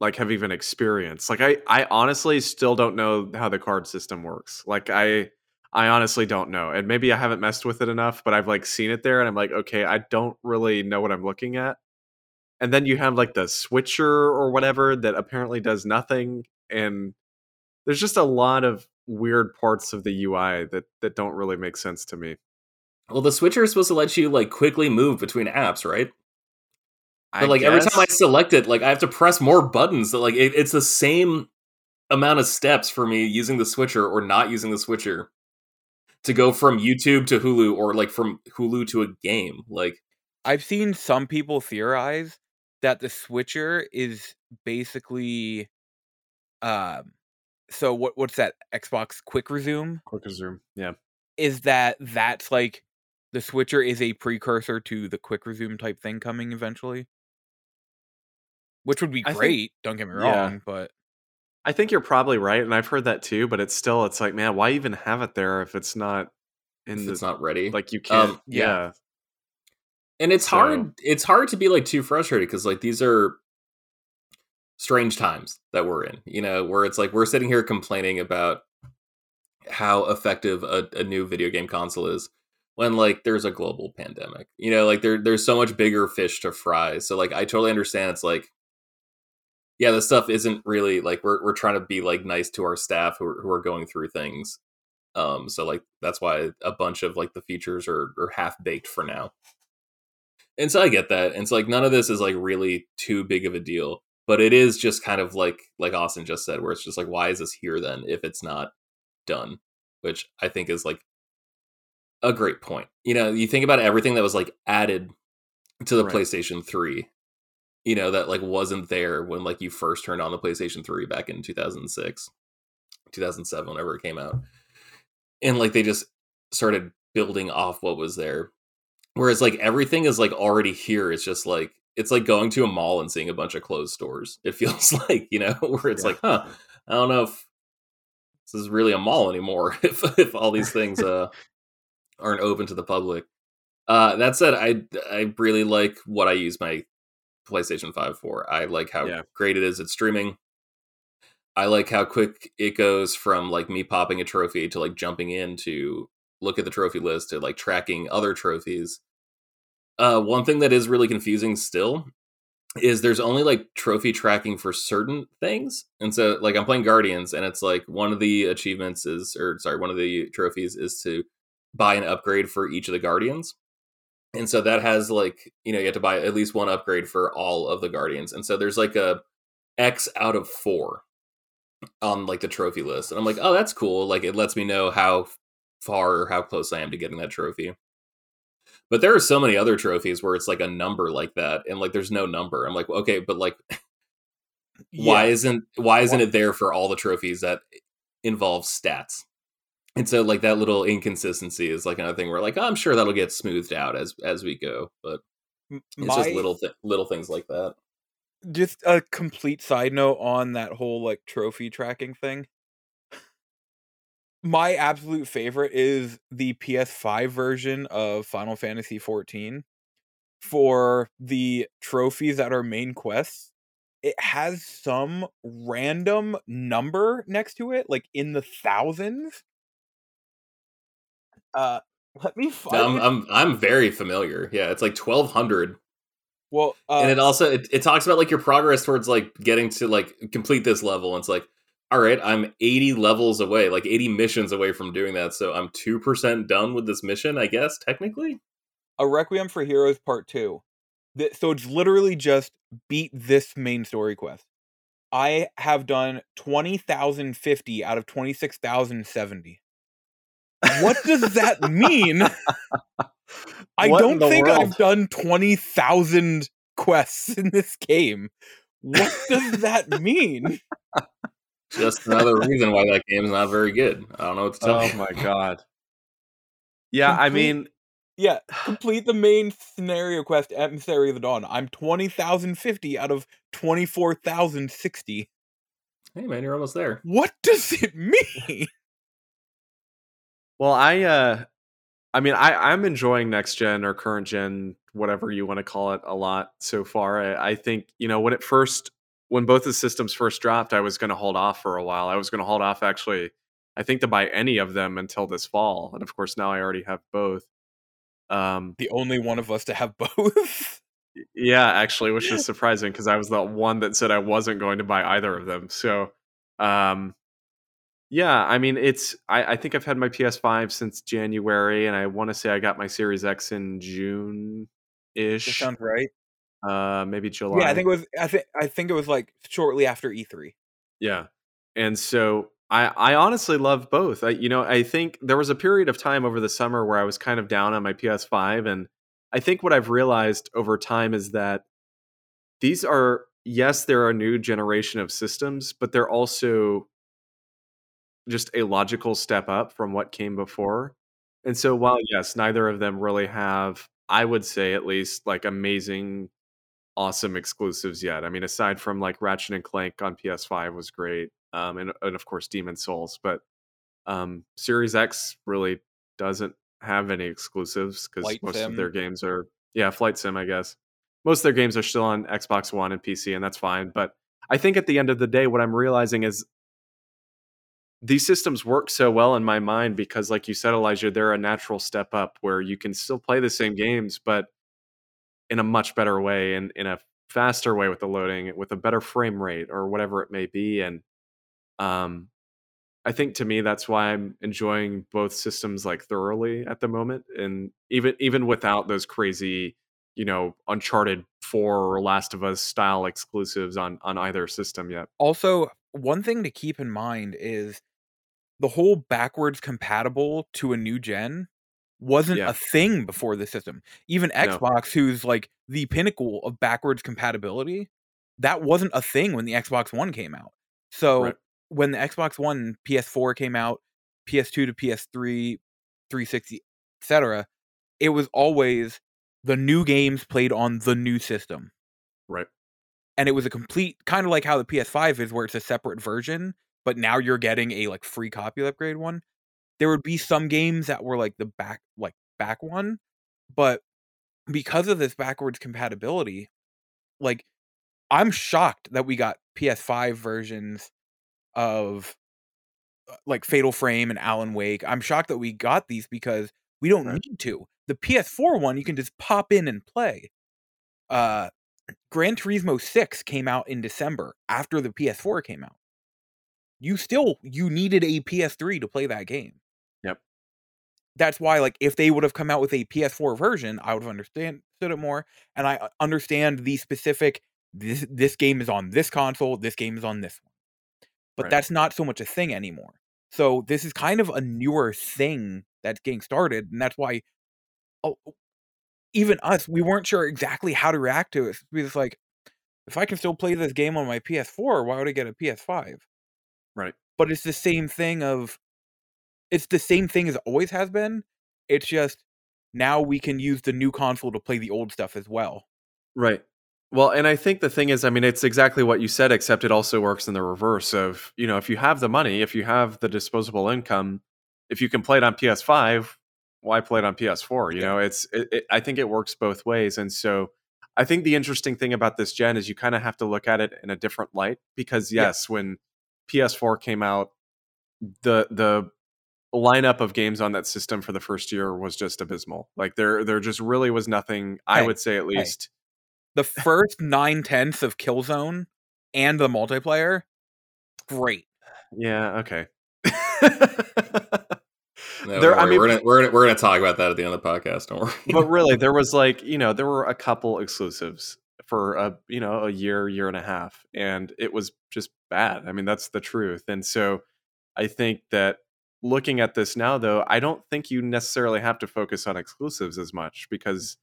like have even experienced. Like I I honestly still don't know how the card system works. Like I I honestly don't know. And maybe I haven't messed with it enough, but I've like seen it there and I'm like, okay, I don't really know what I'm looking at. And then you have like the switcher or whatever that apparently does nothing. And there's just a lot of weird parts of the UI that that don't really make sense to me.
Well, the switcher is supposed to let you like quickly move between apps, right? But like guess. every time I select it, like I have to press more buttons. That like it, it's the same amount of steps for me using the switcher or not using the switcher to go from YouTube to Hulu or like from Hulu to a game. Like
I've seen some people theorize that the switcher is basically um so what what's that Xbox quick resume?
Quick resume. Yeah.
Is that that's like the switcher is a precursor to the quick resume type thing coming eventually? Which would be great, think, don't get me wrong, yeah. but
I think you're probably right, and I've heard that too. But it's still, it's like, man, why even have it there if it's not
in? If the, it's not ready.
Like you can't. Um, yeah. yeah.
And it's so. hard. It's hard to be like too frustrated because like these are strange times that we're in. You know, where it's like we're sitting here complaining about how effective a, a new video game console is when like there's a global pandemic. You know, like there there's so much bigger fish to fry. So like I totally understand it's like yeah, this stuff isn't really like we're we're trying to be like nice to our staff who are, who are going through things. Um so like that's why a bunch of like the features are are half baked for now. And so I get that. And it's like none of this is like really too big of a deal, but it is just kind of like like Austin just said where it's just like why is this here then if it's not done? Which I think is like a great point. You know, you think about everything that was like added to the right. PlayStation 3, you know, that like wasn't there when like you first turned on the PlayStation 3 back in 2006, 2007, whenever it came out. And like they just started building off what was there. Whereas like everything is like already here. It's just like it's like going to a mall and seeing a bunch of closed stores. It feels like, you know, where it's yeah. like, huh, I don't know if this is really a mall anymore if if all these things uh aren't open to the public. Uh, that said, I I really like what I use my PlayStation Five for. I like how yeah. great it is at streaming. I like how quick it goes from like me popping a trophy to like jumping in to look at the trophy list to like tracking other trophies. Uh, one thing that is really confusing still is there's only like trophy tracking for certain things. And so like I'm playing Guardians and it's like one of the achievements is or sorry, one of the trophies is to buy an upgrade for each of the guardians and so that has like you know you have to buy at least one upgrade for all of the guardians. And so there's like a x out of four on like the trophy list. And i'm like oh that's cool. Like it lets me know how far or how close i am to getting that trophy. But there are so many other trophies where it's like a number like that and like there's no number. I'm like okay but like yeah. why isn't why isn't it there for all the trophies that eh, involve stats and so like that little inconsistency is like another thing where like oh, I'm sure that'll get smoothed out as as we go, but it's My, just little th- little things like that.
Just a complete side note on that whole like trophy tracking thing. My absolute favorite is the PS5 version of Final Fantasy 14 for the trophies that are main quests. It has some random number next to it, like in the thousands uh, let me find.
No, I'm, I'm I'm very familiar. Yeah, it's like twelve hundred.
Well,
uh, and it also it, it talks about like your progress towards like getting to like complete this level. And it's like, all right, I'm 80 levels away, like 80 missions away from doing that. So I'm two percent done with this mission, I guess technically.
A Requiem for Heroes Part Two. So it's literally just beat this main story quest. I have done twenty thousand fifty out of twenty six thousand seventy. What does that mean? I what don't think world? I've done 20,000 quests in this game. What does that mean?
Just another reason why that game is not very good. I don't know what to tell
oh
you.
Oh my god. Yeah, complete, I mean
yeah, complete the main scenario quest Emissary of the Dawn. I'm 20,050 out of 24,060.
Hey man, you're almost there.
What does it mean?
Well, I uh I mean I I'm enjoying next gen or current gen whatever you want to call it a lot so far. I, I think, you know, when it first when both the systems first dropped, I was going to hold off for a while. I was going to hold off actually I think to buy any of them until this fall. And of course now I already have both.
Um the only one of us to have both.
yeah, actually, which is surprising because I was the one that said I wasn't going to buy either of them. So um yeah, I mean, it's. I, I think I've had my PS5 since January, and I want to say I got my Series X in June ish.
Sounds right.
Uh, maybe July.
Yeah, I think it was. I think I think it was like shortly after E3.
Yeah, and so I I honestly love both. I, you know, I think there was a period of time over the summer where I was kind of down on my PS5, and I think what I've realized over time is that these are yes, they're a new generation of systems, but they're also just a logical step up from what came before. And so while yes, neither of them really have, I would say at least like amazing awesome exclusives yet. I mean, aside from like Ratchet and Clank on PS5 was great. Um and, and of course Demon's Souls, but um Series X really doesn't have any exclusives because most Sim. of their games are yeah, Flight Sim, I guess. Most of their games are still on Xbox One and PC, and that's fine. But I think at the end of the day, what I'm realizing is these systems work so well in my mind because, like you said, Elijah, they're a natural step up where you can still play the same games, but in a much better way and in a faster way with the loading, with a better frame rate or whatever it may be. And um, I think to me that's why I'm enjoying both systems like thoroughly at the moment, and even even without those crazy, you know, Uncharted Four or Last of Us style exclusives on on either system yet.
Also, one thing to keep in mind is the whole backwards compatible to a new gen wasn't
Yeah.
a thing before the system. Even
No.
Xbox, who's like the pinnacle of backwards compatibility, that wasn't a thing when the Xbox One came out. So
Right.
when the Xbox One, PS4 came out, PS2 to PS3, 360, etc., it was always the new games played on the new system.
Right.
And it was a complete kind of like how the PS5 is where it's a separate version, but now you're getting a like free copy upgrade one. There would be some games that were like the back like back one, but because of this backwards compatibility, like I'm shocked that we got PS5 versions of uh, like Fatal Frame and Alan Wake. I'm shocked that we got these because we don't
Right.
need to. The PS4 one you can just pop in and play. Uh Gran Turismo 6 came out in December after the PS4 came out. You still you needed a PS3 to play that game.
Yep.
That's why like if they would have come out with a PS4 version, I would have understood it more and I uh, understand the specific this this game is on this console, this game is on this one. But
Right.
that's not so much a thing anymore. So this is kind of a newer thing that's getting started and that's why oh, even us, we weren't sure exactly how to react to it. We just like, if I can still play this game on my PS4, why would I get a PS5?
Right.
But it's the same thing of, it's the same thing as it always has been. It's just now we can use the new console to play the old stuff as well.
Right. Well, and I think the thing is, I mean, it's exactly what you said, except it also works in the reverse of, you know, if you have the money, if you have the disposable income, if you can play it on PS5, why play it on PS4? You
Yeah.
know, it's, it, it, I think it works both ways. And so I think the interesting thing about this gen is you kind of have to look at it in a different light because,
Yeah.
yes, when PS4 came out, the, the, lineup of games on that system for the first year was just abysmal like there there just really was nothing i would say at least
The first nine tenths of Killzone and the multiplayer, great.
Yeah. Okay.
No,
There- I mean-
we're gonna we're gonna we're gonna talk about that at the end of the podcast. Don't worry.
but really, there was like you know there were a couple exclusives for a you know a year, year and a half, and it was just bad. I mean, that's the truth. And so, I think that looking at this now, though, I don't think you necessarily have to focus on exclusives as much because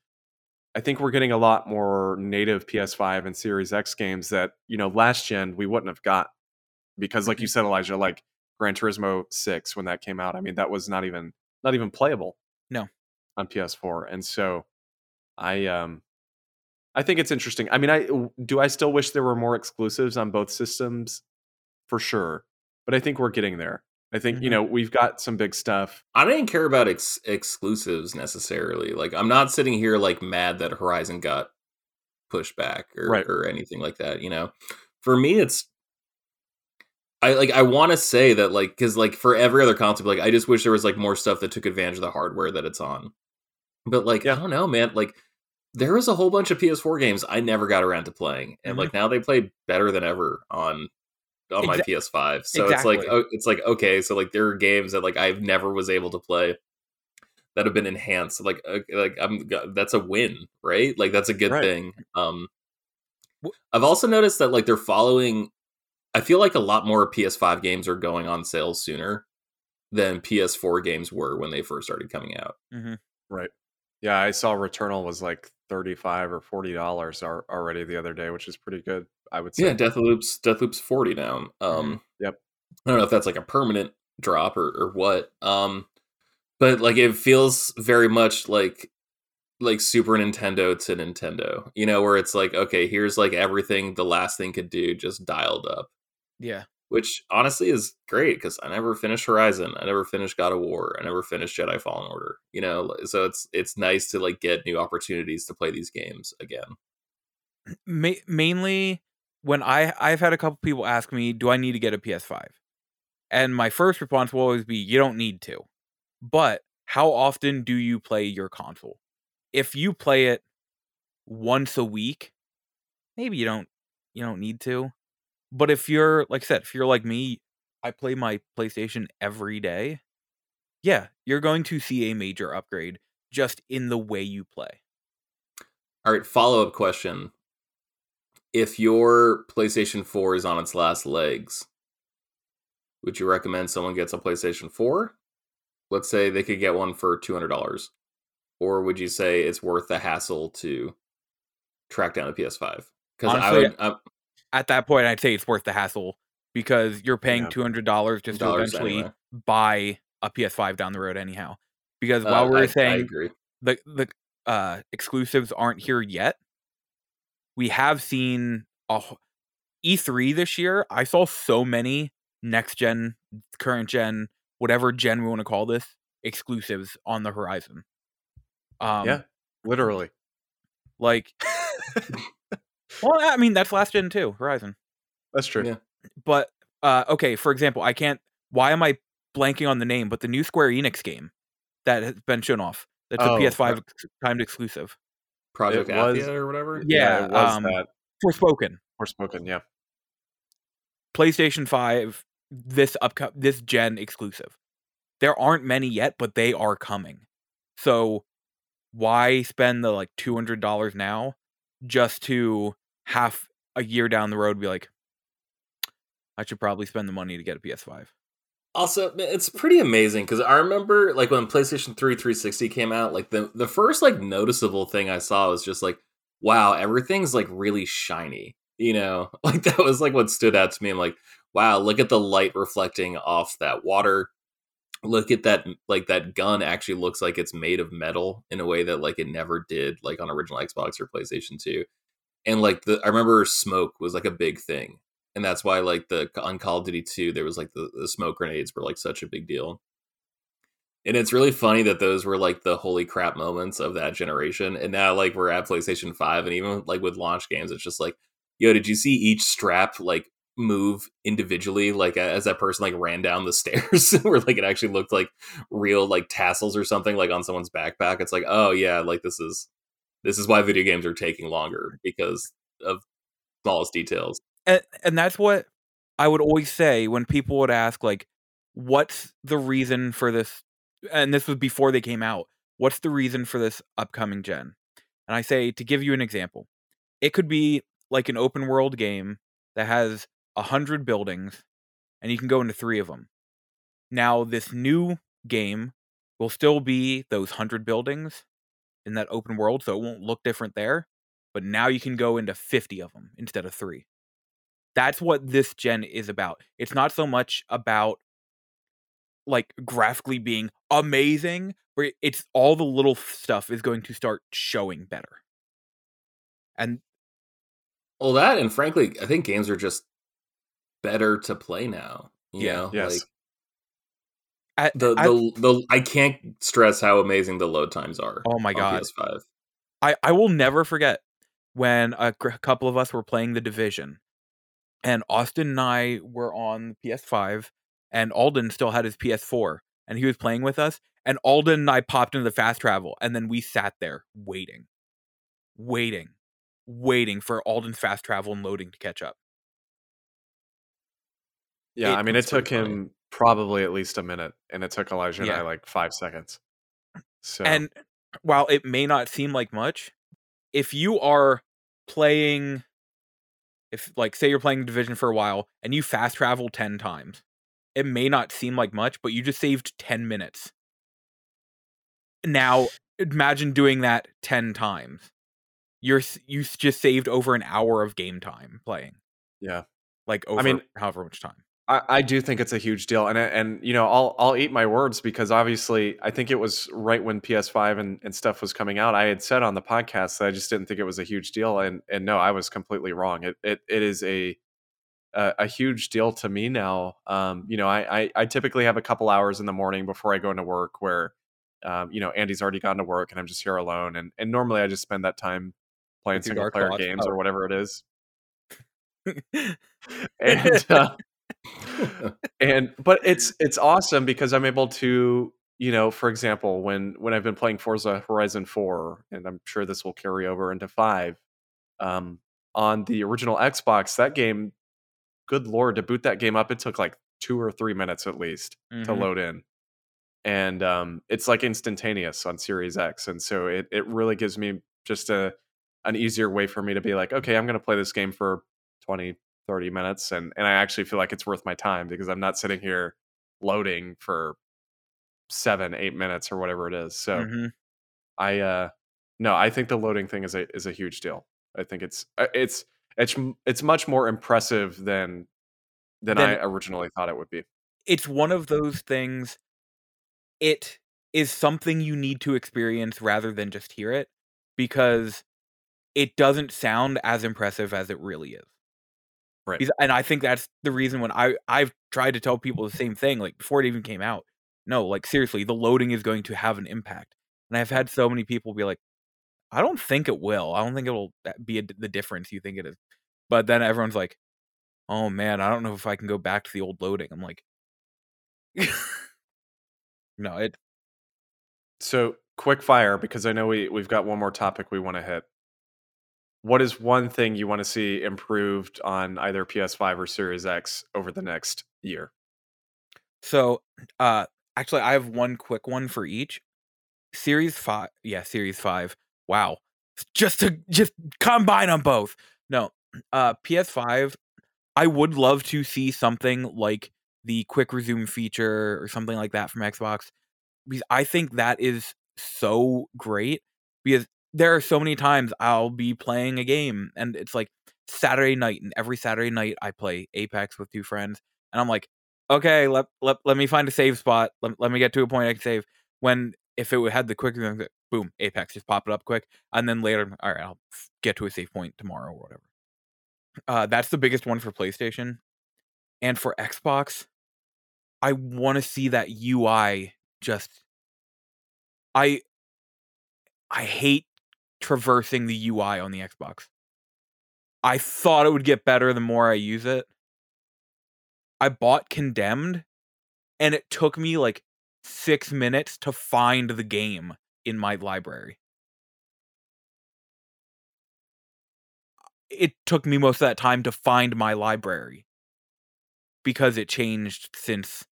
I think we're getting a lot more native PS5 and Series X games that you know last gen we wouldn't have got because, like you mm-hmm. said, Elijah, like Gran Turismo Six when that came out, I mean that was not even not even playable.
No.
on PS4, and so I um I think it's interesting. I mean, I do I still wish there were more exclusives on both systems for sure, but I think we're getting there. I think you
Mhm.
know we've got some big stuff.
I didn't care about ex- exclusives necessarily. Like I'm not sitting here like mad that Horizon got pushed back or
Right.
or anything like that. You know, for me it's. I like. I want to say that, like, because like for every other console, like I just wish there was like more stuff that took advantage of the hardware that it's on. But like,
Yeah.
I don't know, man. Like, there was a whole bunch of PS4 games I never got around to playing, and
Mhm.
like now they play better than ever on on my PS5. So it's like, oh, it's like okay, so like there are games that like I've never was able to play that have been enhanced. Like, uh, like I'm that's a win, right? Like that's a good
Right.
thing. Um, I've also noticed that like they're following. I feel like a lot more PS5 games are going on sale sooner than PS4 games were when they first started coming out.
Mhm.
Right. Yeah, I saw Returnal was like thirty-five or forty dollars already the other day, which is pretty good. I would say.
Yeah, Deathloop's Deathloop's 40 now. Um
Yep.
I don't know if that's like a permanent drop or, or what. Um but like it feels very much like like Super Nintendo to Nintendo. You know, where it's like, okay, here's like everything the last thing could do just dialed up.
Yeah.
Which honestly is great because I never finished Horizon. I never finished God of War. I never finished Jedi Fallen Order. You know, so it's it's nice to like get new opportunities to play these games again.
Ma- mainly when I I've had a couple people ask me, "Do I need to get a PS5?" And my first response will always be, "You don't need to." But how often do you play your console? If you play it once a week, maybe you don't you don't need to. But if you're like I said, if you're like me, I play my PlayStation every day. Yeah, you're going to see a major upgrade just in the way you play.
All right, follow up question. If your PlayStation 4 is on its last legs, would you recommend someone gets a PlayStation 4? Let's say they could get one for $200. Or would you say it's worth the hassle to track down a PS5? Because I would. I'm,
At that point, I'd say it's worth the hassle because you're paying
Yeah.
two hundred dollars just to eventually
anyway.
buy a PS5 down the road, anyhow. Because
uh,
while
I-
we're
I
saying
agree.
the the uh, exclusives aren't here yet, we have seen a wh- E3 this year. I saw so many next gen, current gen, whatever gen we want to call this, exclusives on the horizon. Um,
yeah, literally.
like, well, I mean that's last gen too, Horizon.
That's true.
Yeah.
But uh, okay, for example, I can't. Why am I blanking on the name? But the new Square Enix game that has been shown off. That's a
Oh,
PS5 ex- timed exclusive.
Project
it was-
Athia or whatever.
Yeah,
it was
um,
that
Forspoken.
Forspoken. Yeah,
PlayStation 5 this upco- this gen exclusive. There aren't many yet, but they are coming. So why spend the like $200 now just to half a year down the road be like I should probably spend the money to get a PS5.
Also, it's pretty amazing because I remember like when PlayStation 3 360 came out, like the the first like noticeable thing I saw was just like, wow, everything's like really shiny. You know, like that was like what stood out to me. I'm like, wow, look at the light reflecting off that water. Look at that, like that gun actually looks like it's made of metal in a way that like it never did, like on original Xbox or PlayStation 2. And like the, I remember smoke was like a big thing and that's why like the on Call of Duty 2 there was like the, the smoke grenades were like such a big deal. And it's really funny that those were like the holy crap moments of that generation. And now like we're at PlayStation 5 and even like with launch games it's just like yo did you see each strap like move individually like as that person like ran down the stairs where like it actually looked like real like tassels or something like on someone's backpack it's like oh yeah like this is this is why video games are taking longer because of smallest details
and, and that's what I would always say when people would ask, like, what's the reason for this? And this was before they came out. What's the reason for this upcoming gen? And I say, to give you an example, it could be like an open world game that has a hundred buildings, and you can go into three of them. Now, this new game will still be those hundred buildings in that open world, so it won't look different there. But now you can go into fifty of them instead of three that's what this gen is about. It's not so much about like graphically being amazing, where it's all the little stuff is going to start showing better. And
Well, that and frankly, I think games are just better to play now. You
Yeah.
know,
Yes.
like
I,
the
I,
the the I can't stress how amazing the load times are.
oh my
on
god,
PS5.
I I will never forget when a gr- couple of us were playing the Division, and Austin and I were on PS5, and Alden still had his PS4, and he was playing with us, and Alden and I popped into the fast travel, and then we sat there waiting, waiting, waiting for Alden's fast travel and loading to catch up.
yeah.
It-
I mean, it
That's pretty
took
funny.
him probably at least a minute, and it took Elijah and I like five seconds. So
And while it may not seem like much, if you are playing, if like say you're playing Division for a while and you fast travel 10 times, it may not seem like much, but you just saved 10 minutes. Now, imagine doing that 10 times. You're you just saved over an hour of game time playing.
yeah.
Like over I
mean-
however much time.
I, I do think it's a huge deal, and and you know I'll I'll eat my words because obviously I think it was right when PS5 and, and stuff was coming out. I had said on the podcast that I just didn't think it was a huge deal, and and no, I was completely wrong. It it, it is a, a a huge deal to me now. Um, you know, I, I I typically have a couple hours in the morning before I go into work where, um, you know, Andy's already gone to work and I'm just here alone, and and normally I just spend that time playing single player games
Oh.
or whatever it is. and uh, and but it's it's awesome because I'm able to you know for example when when I've been playing Forza Horizon 4 and I'm sure this will carry over into 5 um on the original Xbox that game good lord to boot that game up it took like 2 or 3 minutes at least mm-hmm. to load in and um it's like instantaneous on Series X and so it it really gives me just a an easier way for me to be like okay I'm going to play this game for 20 30 minutes and and I actually feel like it's worth my time because I'm not sitting here loading for 7 8 minutes or whatever it is. So mm-hmm. I uh no, I think the loading thing is a is a huge deal. I think it's uh, it's it's it's much more impressive than than then, I originally thought it would be.
It's one of those things it is something you need to experience rather than just hear it because it doesn't sound as impressive as it really is.
Right.
and I think that's the reason when I I've tried to tell people the same thing like before it even came out. No, like seriously, the loading is going to have an impact. And I've had so many people be like, I don't think it will. I don't think it'll uh, be a, the difference you think it is. But then everyone's like, oh man, I don't know if I can go back to the old loading. I'm like, no, it.
So quick fire because I know we we've got one more topic we want to hit what is one thing you want to see improved on either PS5 or Series X over the next year?
So, uh actually I have one quick one for each. Series 5, yeah, Series 5. Wow. Just to just combine them both. No, uh PS5 I would love to see something like the quick resume feature or something like that from Xbox because I think that is so great because there are so many times I'll be playing a game and it's like Saturday night, and every Saturday night I play Apex with two friends, and I'm like, okay, let let, let me find a save spot. Let, let me get to a point I can save. When if it would had the quick boom, Apex just pop it up quick, and then later, all right, I'll get to a save point tomorrow or whatever. Uh, that's the biggest one for PlayStation, and for Xbox, I want to see that UI just. I I hate traversing the UI on the Xbox. I thought it would get better the more I use it. I bought Condemned, and it took me like six minutes to find the game in my library. It took me most of that time to find my library because it changed since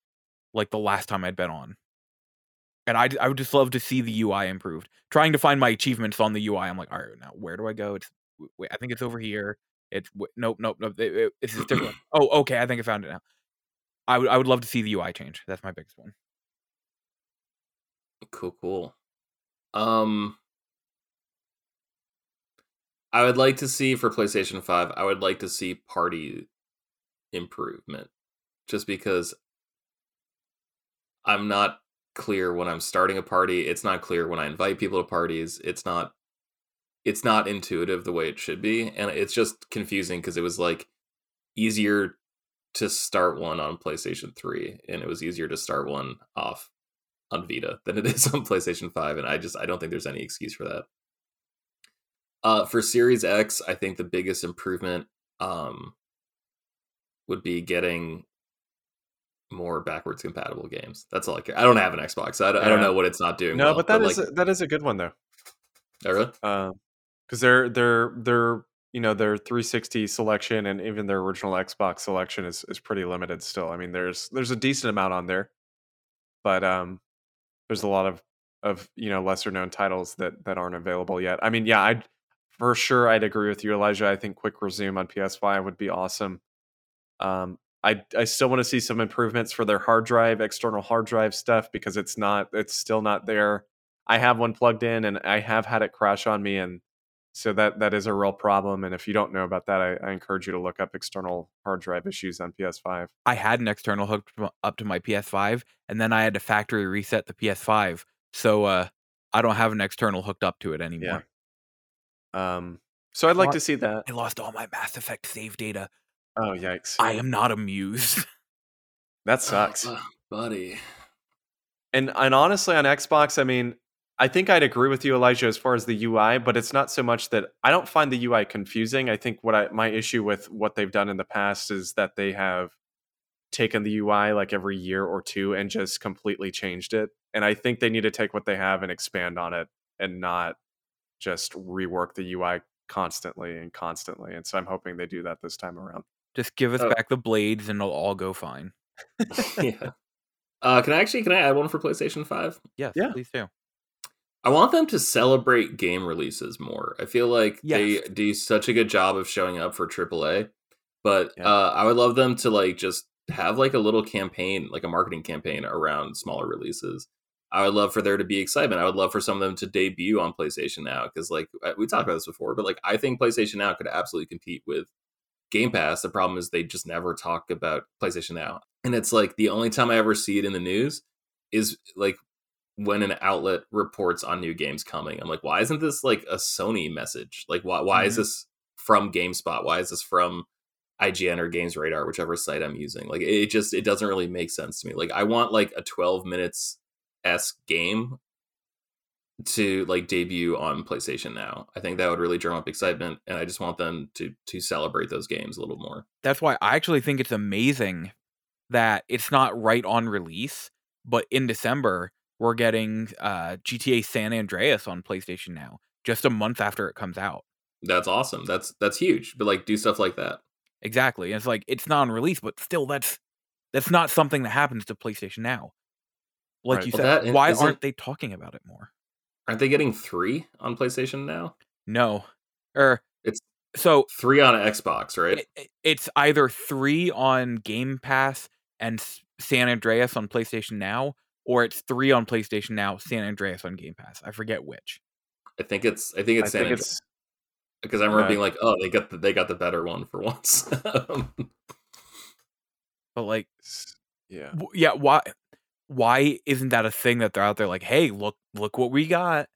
like the last time I'd been on and I, I would just love to see the UI improved. Trying to find my achievements on the UI, I'm like, all right, now where do I go? It's wait, I think it's over here. It's nope, nope, nope. It, it, it's just different. oh, okay, I think I found it now. I would I would love to see the UI change. That's my biggest one.
Cool, cool. Um, I would like to see for PlayStation Five. I would like to see party improvement, just because I'm not clear when I'm starting a party. It's not clear when I invite people to parties. It's not it's not intuitive the way it should be and it's just confusing because it was like easier to start one on PlayStation 3 and it was easier to start one off on Vita than it is on PlayStation 5 and I just I don't think there's any excuse for that. Uh for Series X, I think the biggest improvement um would be getting more backwards compatible games. That's all I care. I don't have an Xbox. So I, don't, yeah. I don't know what it's not doing.
No,
well,
but that but is like, a, that is a good one though.
Oh, really?
Because uh, their their their you know their 360 selection and even their original Xbox selection is is pretty limited still. I mean, there's there's a decent amount on there, but um, there's a lot of of you know lesser known titles that that aren't available yet. I mean, yeah, I'd for sure I'd agree with you, Elijah. I think Quick Resume on PS5 would be awesome. Um, I I still want to see some improvements for their hard drive, external hard drive stuff because it's not it's still not there. I have one plugged in and I have had it crash on me and so that that is a real problem and if you don't know about that I, I encourage you to look up external hard drive issues on PS5.
I had an external hooked up to my PS5 and then I had to factory reset the PS5. So uh I don't have an external hooked up to it anymore.
Yeah. Um so I'd like to see that.
I lost all my Mass Effect save data
Oh yikes!
I am not amused.
that sucks,
oh, buddy.
And and honestly, on Xbox, I mean, I think I'd agree with you, Elijah, as far as the UI, but it's not so much that I don't find the UI confusing. I think what I my issue with what they've done in the past is that they have taken the UI like every year or two and just completely changed it. And I think they need to take what they have and expand on it and not just rework the UI constantly and constantly. And so I'm hoping they do that this time around.
Just give us
Oh.
back the blades and it'll all go fine.
yeah. Uh, can I actually can I add one for PlayStation Five?
Yes,
Yeah.
please do.
I want them to celebrate game releases more. I feel like they do such a good job of showing up for AAA, but
Yeah.
uh, I would love them to like just have like a little campaign, like a marketing campaign around smaller releases. I would love for there to be excitement. I would love for some of them to debut on PlayStation Now because, like, uh, we talked about this before, but like, I think PlayStation Now could absolutely compete with Game Pass. The problem is they just never talk about PlayStation Now, and it's like the only time I ever see it in the news is like when an outlet reports on new games coming. I'm like, why isn't this like a Sony message? Like, why why is
Mhm.
this from GameSpot? Why is this from IGN or Games Radar, whichever site I'm using? Like, it just it doesn't really make sense to me. Like, I want like a 12 minutes s game to like debut on PlayStation now. I think that would really drum up excitement, and I just want them to to celebrate those games a little more.
That's why I actually think it's amazing that it's not right on release, but in December we're getting uh, GTA San Andreas on PlayStation now, just a month after it comes out.
That's awesome. That's that's huge. But like, do stuff like that.
Exactly. And it's like it's not on release, but still that's that's not something that happens to PlayStation now. Like
Right.
you said, why aren't they talking about it more?
Aren't they getting three on PlayStation now?
No. Or
It's
so
three on Xbox, right?
it- it- it's either 3 on Game Pass and San Andreas on PlayStation Now or it's 3 on PlayStation Now, San Andreas on Game Pass. I forget which.
I think it's I think
I
it's San Andreas because I remember being like, oh, they got the, they got the better one for once.
But like
yeah.
w- yeah, why why isn't that a thing that they're out there like, "Hey, look look what we got."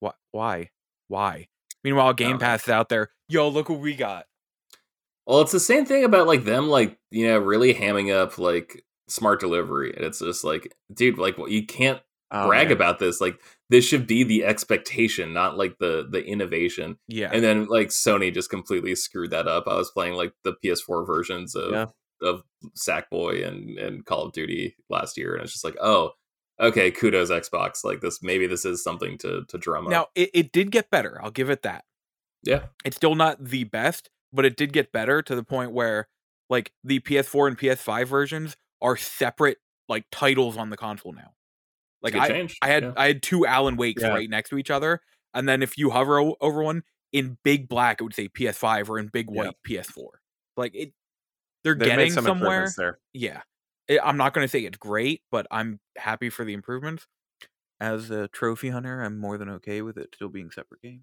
Why why? Why? Meanwhile, Game. Pass is out there, "Yo, look what we got."
well, it's the same thing about like them, like you know, really hamming up like smart delivery, and it's just like, dude, like well, you can't
Oh,
brag
man.
about this. Like this should be the expectation, not like the the innovation.
Yeah.
And then like Sony just completely screwed that up. I was playing like the PS4 versions of
Yeah.
Of Sackboy and and Call of Duty last year, and it's just like, oh, okay, kudos Xbox. Like this, maybe this is something to to drum up.
now, it, it did get better. I'll give it that.
yeah,
It's still not the best, but it did get better to the point where like the PS4 and PS5 versions are separate like titles on the console now. Like I,
change.
I had
Yeah.
I had two Alan Wakes
Yeah.
right next to each other, and then if you hover o- over one in big black, it would say PS5 or in big
Yeah.
white PS4. Like it, they're
They've
getting
made some
somewhere.
improvements there.
Yeah, I- I'm not going to say it's great, but I'm happy for the improvements. As a trophy hunter, I'm more than okay with it still being separate game.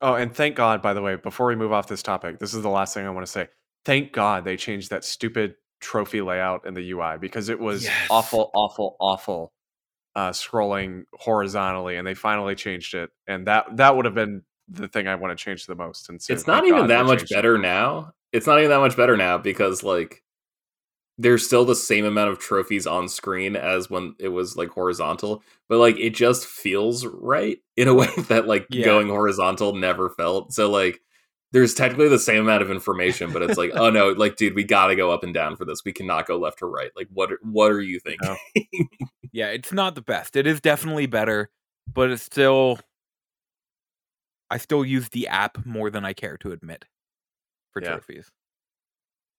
Oh, and thank God, by the way, before we move off this topic, this is the last thing I want to say. Thank God they changed that stupid trophy layout in the UI because it was
Yes.
awful, awful, awful uh, scrolling horizontally, and they finally changed it. And that that would have been the thing I want to change the most. And so
it's not even
God
that much
changed it.
better now. It's not even that much better now because like there's still the same amount of trophies on screen as when it was like horizontal, but like it just feels right in a way that like
Yeah.
going horizontal never felt. So like there's technically the same amount of information, but it's like, oh no, like dude, we got to go up and down for this. We cannot go left or right. Like what what are you thinking?
Yeah, it's not the best. It is definitely better, but it's still. I still use the app more than I care to admit for
Yeah.
trophies.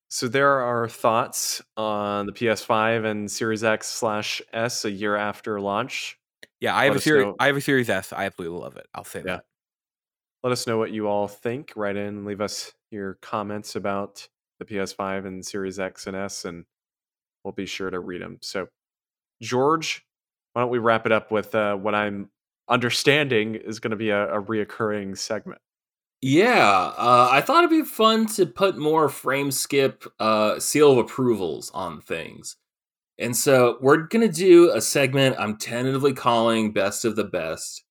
So there are thoughts on the PS5 and Series X slash S a year after launch.
Yeah, I have
Let
a series.
know.
I have a Series S. I absolutely love it. I'll say
Yeah.
that.
Let us know what you all think. Write in, and leave us your comments about the PS5 and Series X and S, and we'll be sure to read them. So, George, why don't we wrap it up with uh, what I'm understanding is going to be a, a reoccurring segment?
Yeah, uh, I thought it'd be fun to put more frame skip uh, seal of approvals on things. And so we're going to do a segment I'm tentatively calling Best of the Best,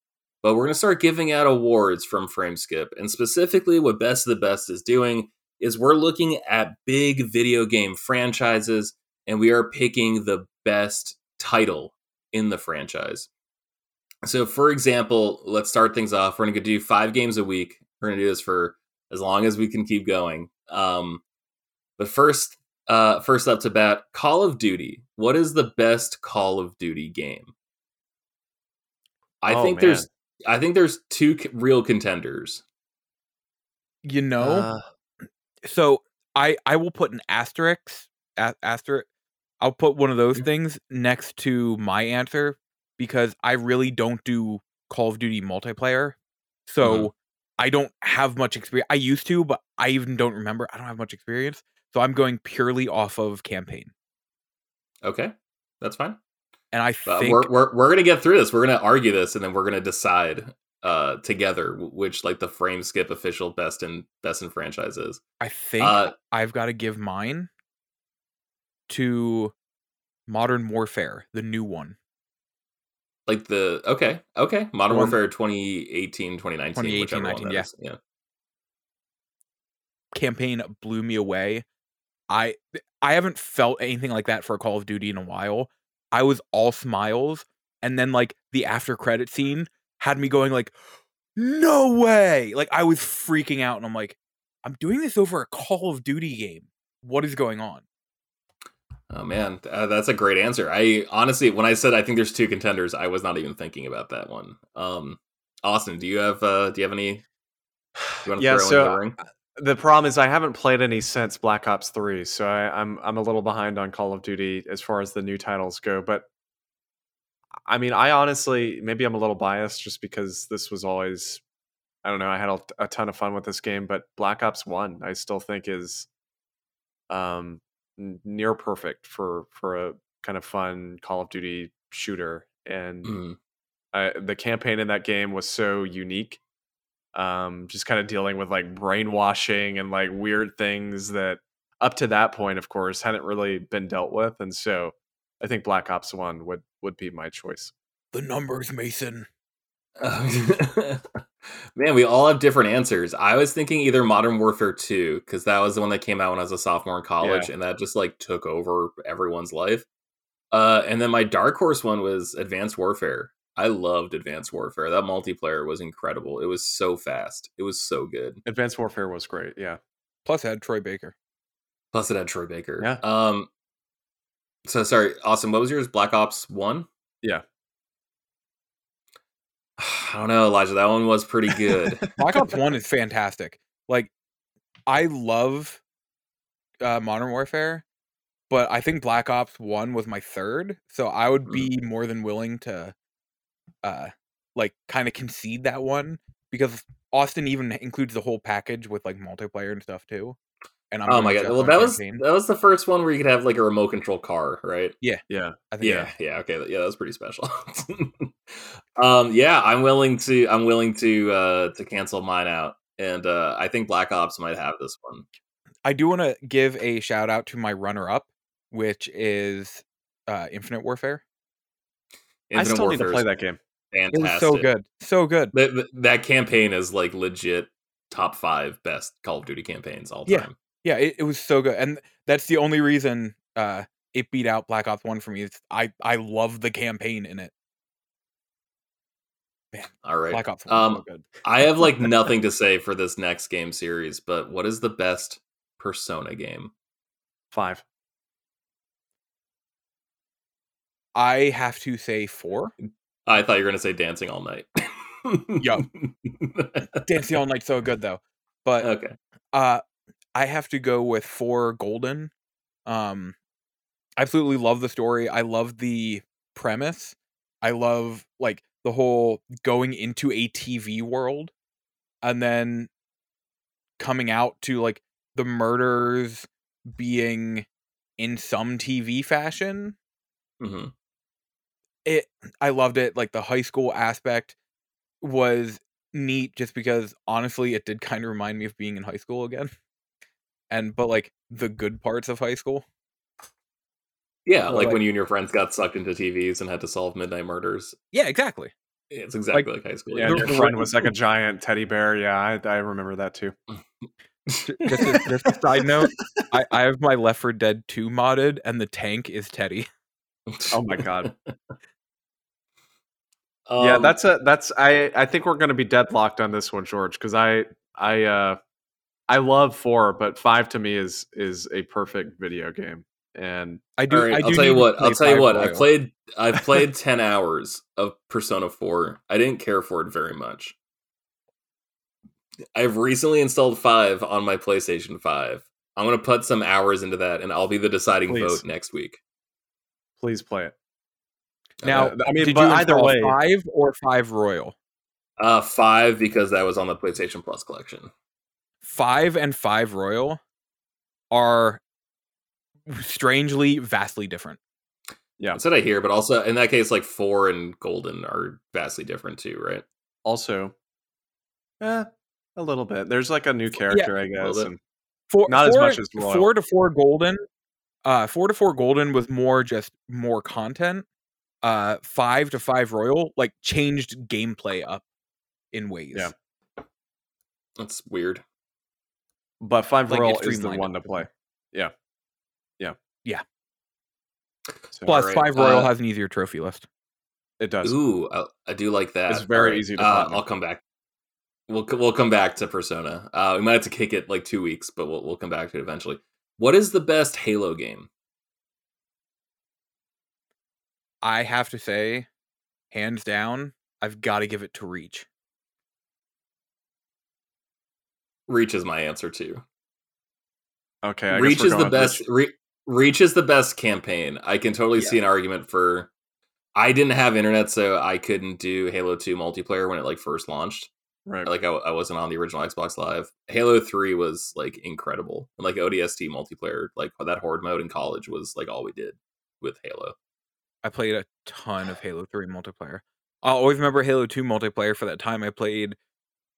but we're going to start giving out awards from frame skip. And specifically, what Best of the Best is doing is we're looking at big video game franchises and we are picking the best title in the franchise. So, for example, let's start things off. We're going to do five games a week. We're going to do this for as long as we can keep going. Um, but first, uh, first up to bat, Call of Duty. What is the best Call of Duty game? I
Oh,
think
man.
there's, I think there's two c- real contenders.
You know,
Uh,
so I I will put an asterisk a- asterisk. I'll put one of those
Mhm.
things next to my answer because I really don't do Call of Duty multiplayer. So I don't have much experience. I used to, but I even don't remember. I don't have much experience. So I'm going purely off of campaign.
Okay, that's fine.
And I
Uh,
think
we're we're we're gonna get through this. We're gonna argue this, and then we're gonna decide uh together which like the frame skip official best in best in franchise is.
I think
Uh,
I've got to give mine to Modern Warfare, the new one.
Like the okay okay Modern
One-
Warfare 2018 2019
2018,
whichever one
19,
that
yeah.
yeah
campaign blew me away. I I haven't felt anything like that for a Call of Duty in a while. I was all smiles, and then like the after credit scene had me going like, "No way!" Like I was freaking out, and I'm like, "I'm doing this over a Call of Duty game. What is going on?"
Oh man uh, that's a great answer i honestly when i said i think there's two contenders i was not even thinking about that one um austin do you have uh do you have any you want to
Yeah,
throw
so
in the ring
the problem is I haven't played any since Black Ops Three, so I, I'm I'm a little behind on Call of Duty as far as the new titles go. But I mean, I honestly maybe I'm a little biased just because this was always I don't know. I had a, a ton of fun with this game, but Black Ops One I still think is um near perfect for for a kind of fun Call of Duty shooter, and
Mm.
I, the campaign in that game was so unique um just kind of dealing with like brainwashing and like weird things that up to that point of course hadn't really been dealt with and so i think black ops 1 would would be my choice
The numbers, Mason.
Man, we all have different answers. I was thinking either Modern Warfare 2, because that was the one that came out when I was a sophomore in college, and that just like took over everyone's life. Uh, and then my dark horse one was Advanced Warfare. I loved Advanced Warfare. That multiplayer was incredible. It was so fast. It was so good.
advanced warfare was great yeah
Plus, I had Troy Baker.
Plus, it had Troy Baker.
Yeah.
Um. So sorry, Austin. What was yours? Black Ops One.
Yeah.
I don't know, Elijah. That one was pretty good.
Black Ops One is fantastic. Like, I love uh, Modern Warfare, but I think Black Ops One was my third, so I would
Mm.
be more than willing to, uh, like, kind of concede that one because Austin even includes the whole package with like multiplayer and stuff too. And I'm
oh my god! Well,
on
that was
campaign.
that was the first one where you could have like a remote control car, right?
yeah
I think
Yeah, yeah, okay, yeah, that was pretty special. um, yeah, I'm willing to I'm willing to uh to cancel mine out, and uh I think Black Ops might have this one.
I do want to give a shout out to my runner up, which is uh, Infinite Warfare.
i
Infinite
still need to play that game
It was
Fantastic.
so good, so good.
That, that- that campaign is like legit top five best Call of Duty campaigns all
Yeah.
time.
Yeah, it, it was so good, and that's the only reason uh, it beat out Black Ops One for me. Is I I love the campaign in it.
All right.
Black Ops One
Um,
so good.
I have like nothing to say for this next game series, but what is the best Persona game?
five
I have to say four.
I thought you were gonna say Dancing All Night.
Yup. Dancing All Night so good though, but
okay.
uh, I have to go with four Golden. Um, I absolutely love the story. I love the premise. I love like the whole going into a TV world and then coming out to like the murders being in some TV fashion.
Mm-hmm.
It I loved it. Like the high school aspect was neat just because honestly it did kind of remind me of being in high school again. And but like the good parts of high school.
Yeah,
So,
like,
like-
when you and your friends got sucked into TVs and had to solve midnight murders.
Yeah, exactly.
It's exactly like, high school.
yeah your
the-
friend was like a giant teddy bear yeah i, I remember that too
just, a, just a side note, I, I have my Left 4 Dead 2 modded, and the tank is Teddy.
oh my god yeah,
Um,
that's a that's I I think we're going to be deadlocked on this one, George, because I I uh I love four, but five to me is is a perfect video game, and
I do.
All right,
I
I'll tell you what. I'll tell you what. I played. I played ten hours of Persona Four. I didn't care for it very much. I've recently installed Five on my PlayStation Five. I'm gonna put some hours into that, and I'll be the deciding
Please.
vote next week.
please play it.
Now,
Uh, I mean,
did
but
you
either way-
five or five Royal?
Uh, five because that was on the PlayStation Plus collection.
Five and five Royal are strangely vastly different.
Yeah, that's what I hear. But also in that case, like four and Golden are vastly different too, right?
Also, eh, a little bit. There's like a new character, I guess. And
Four,
Not as much as Royal.
four to four golden. Uh, four to four golden was more just more content. Uh, five to five royal like changed gameplay up in ways.
Yeah.
That's weird.
But five
Like, Royal
is the one to play. Yeah, yeah,
Yeah.
So,
Plus,
Alright,
five royal
uh,
has an easier trophy list.
it does.
Ooh, I, I do like that.
It's very
Alright,
easy to
Uh. I'll come back. We'll we'll come back to Persona. Uh, we might have to kick it like two weeks, but we'll we'll come back to it eventually. What is the best Halo game?
I have to say, hands down, I've got to give it to Reach.
Reach is my answer too.
Okay, I guess
Reach is the best.
Reach.
Re- Reach is the best campaign. I can totally see an argument for. I didn't have internet, so I couldn't do Halo Two multiplayer when it like first launched.
Right.
Like I, I wasn't on the original Xbox Live. Halo Three was like incredible, and like ODST multiplayer, like that horde mode in college was like all we did with Halo.
I played a ton of Halo 3 multiplayer. I'll always remember Halo 2 multiplayer for that time I played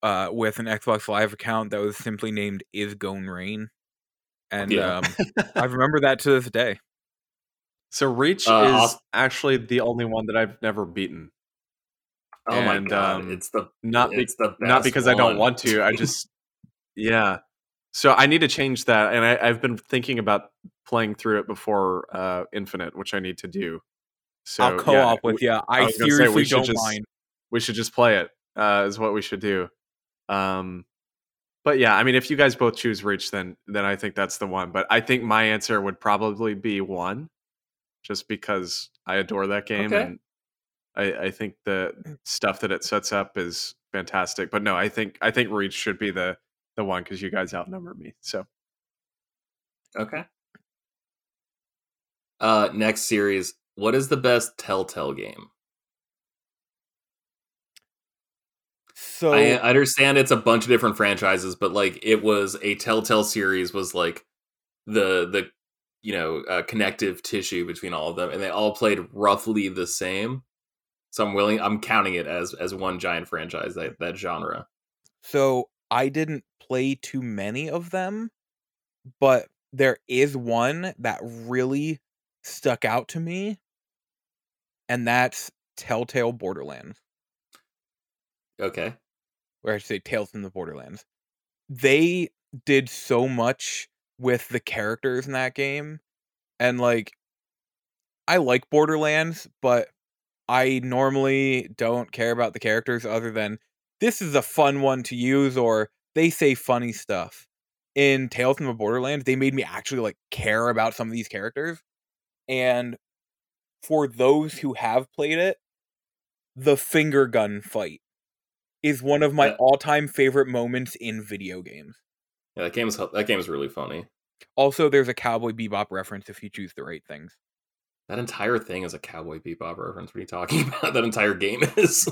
uh, with an Xbox Live account that was simply named Is Gone Rain. And
Yeah.
um, I remember that to this day.
so Reach
Uh,
is
I'll-
actually the only one that I've never beaten.
Oh
And,
my god,
um,
it's the
Not be-
it's the best
not because I don't want to. I just yeah. So I need to change that, and I, I've been thinking about playing through it before uh, Infinite, which I need to do. So
I'll co-op with
we-
you. I,
was gonna say,
seriously
we should
don't
just-
mind.
we should just play it. Uh, is what we should do. Um, but yeah, I mean, if you guys both choose Reach, then then I think that's the one. But I think my answer would probably be one, just because I adore that game
Okay.
and I, I think the stuff that it sets up is fantastic. But no, I think I think Reach should be the the one because you guys outnumber me. So
Okay. Uh, next series. What is the best Telltale game?
So
I, understand it's a bunch of different franchises, but like it was a Telltale series was like the the you know uh, connective tissue between all of them, and they all played roughly the same. So I'm willing. I'm counting it as as one giant franchise that that genre.
So I didn't play too many of them, but there is one that really stuck out to me, and that's Telltale Borderlands,
Okay.
Or I should say Tales from the Borderlands. They did so much with the characters in that game, and like, I like Borderlands, but I normally don't care about the characters other than this is a fun one to use or they say funny stuff. In Tales from the Borderlands, they made me actually like care about some of these characters. And for those who have played it, the finger gun fight is one of my
Yeah.
all-time favorite moments in video games.
Yeah, that game's that game's really funny.
Also, there's a Cowboy Bebop reference if you choose the right things.
That entire thing is a Cowboy Bebop reference. What are you talking about? That entire game is.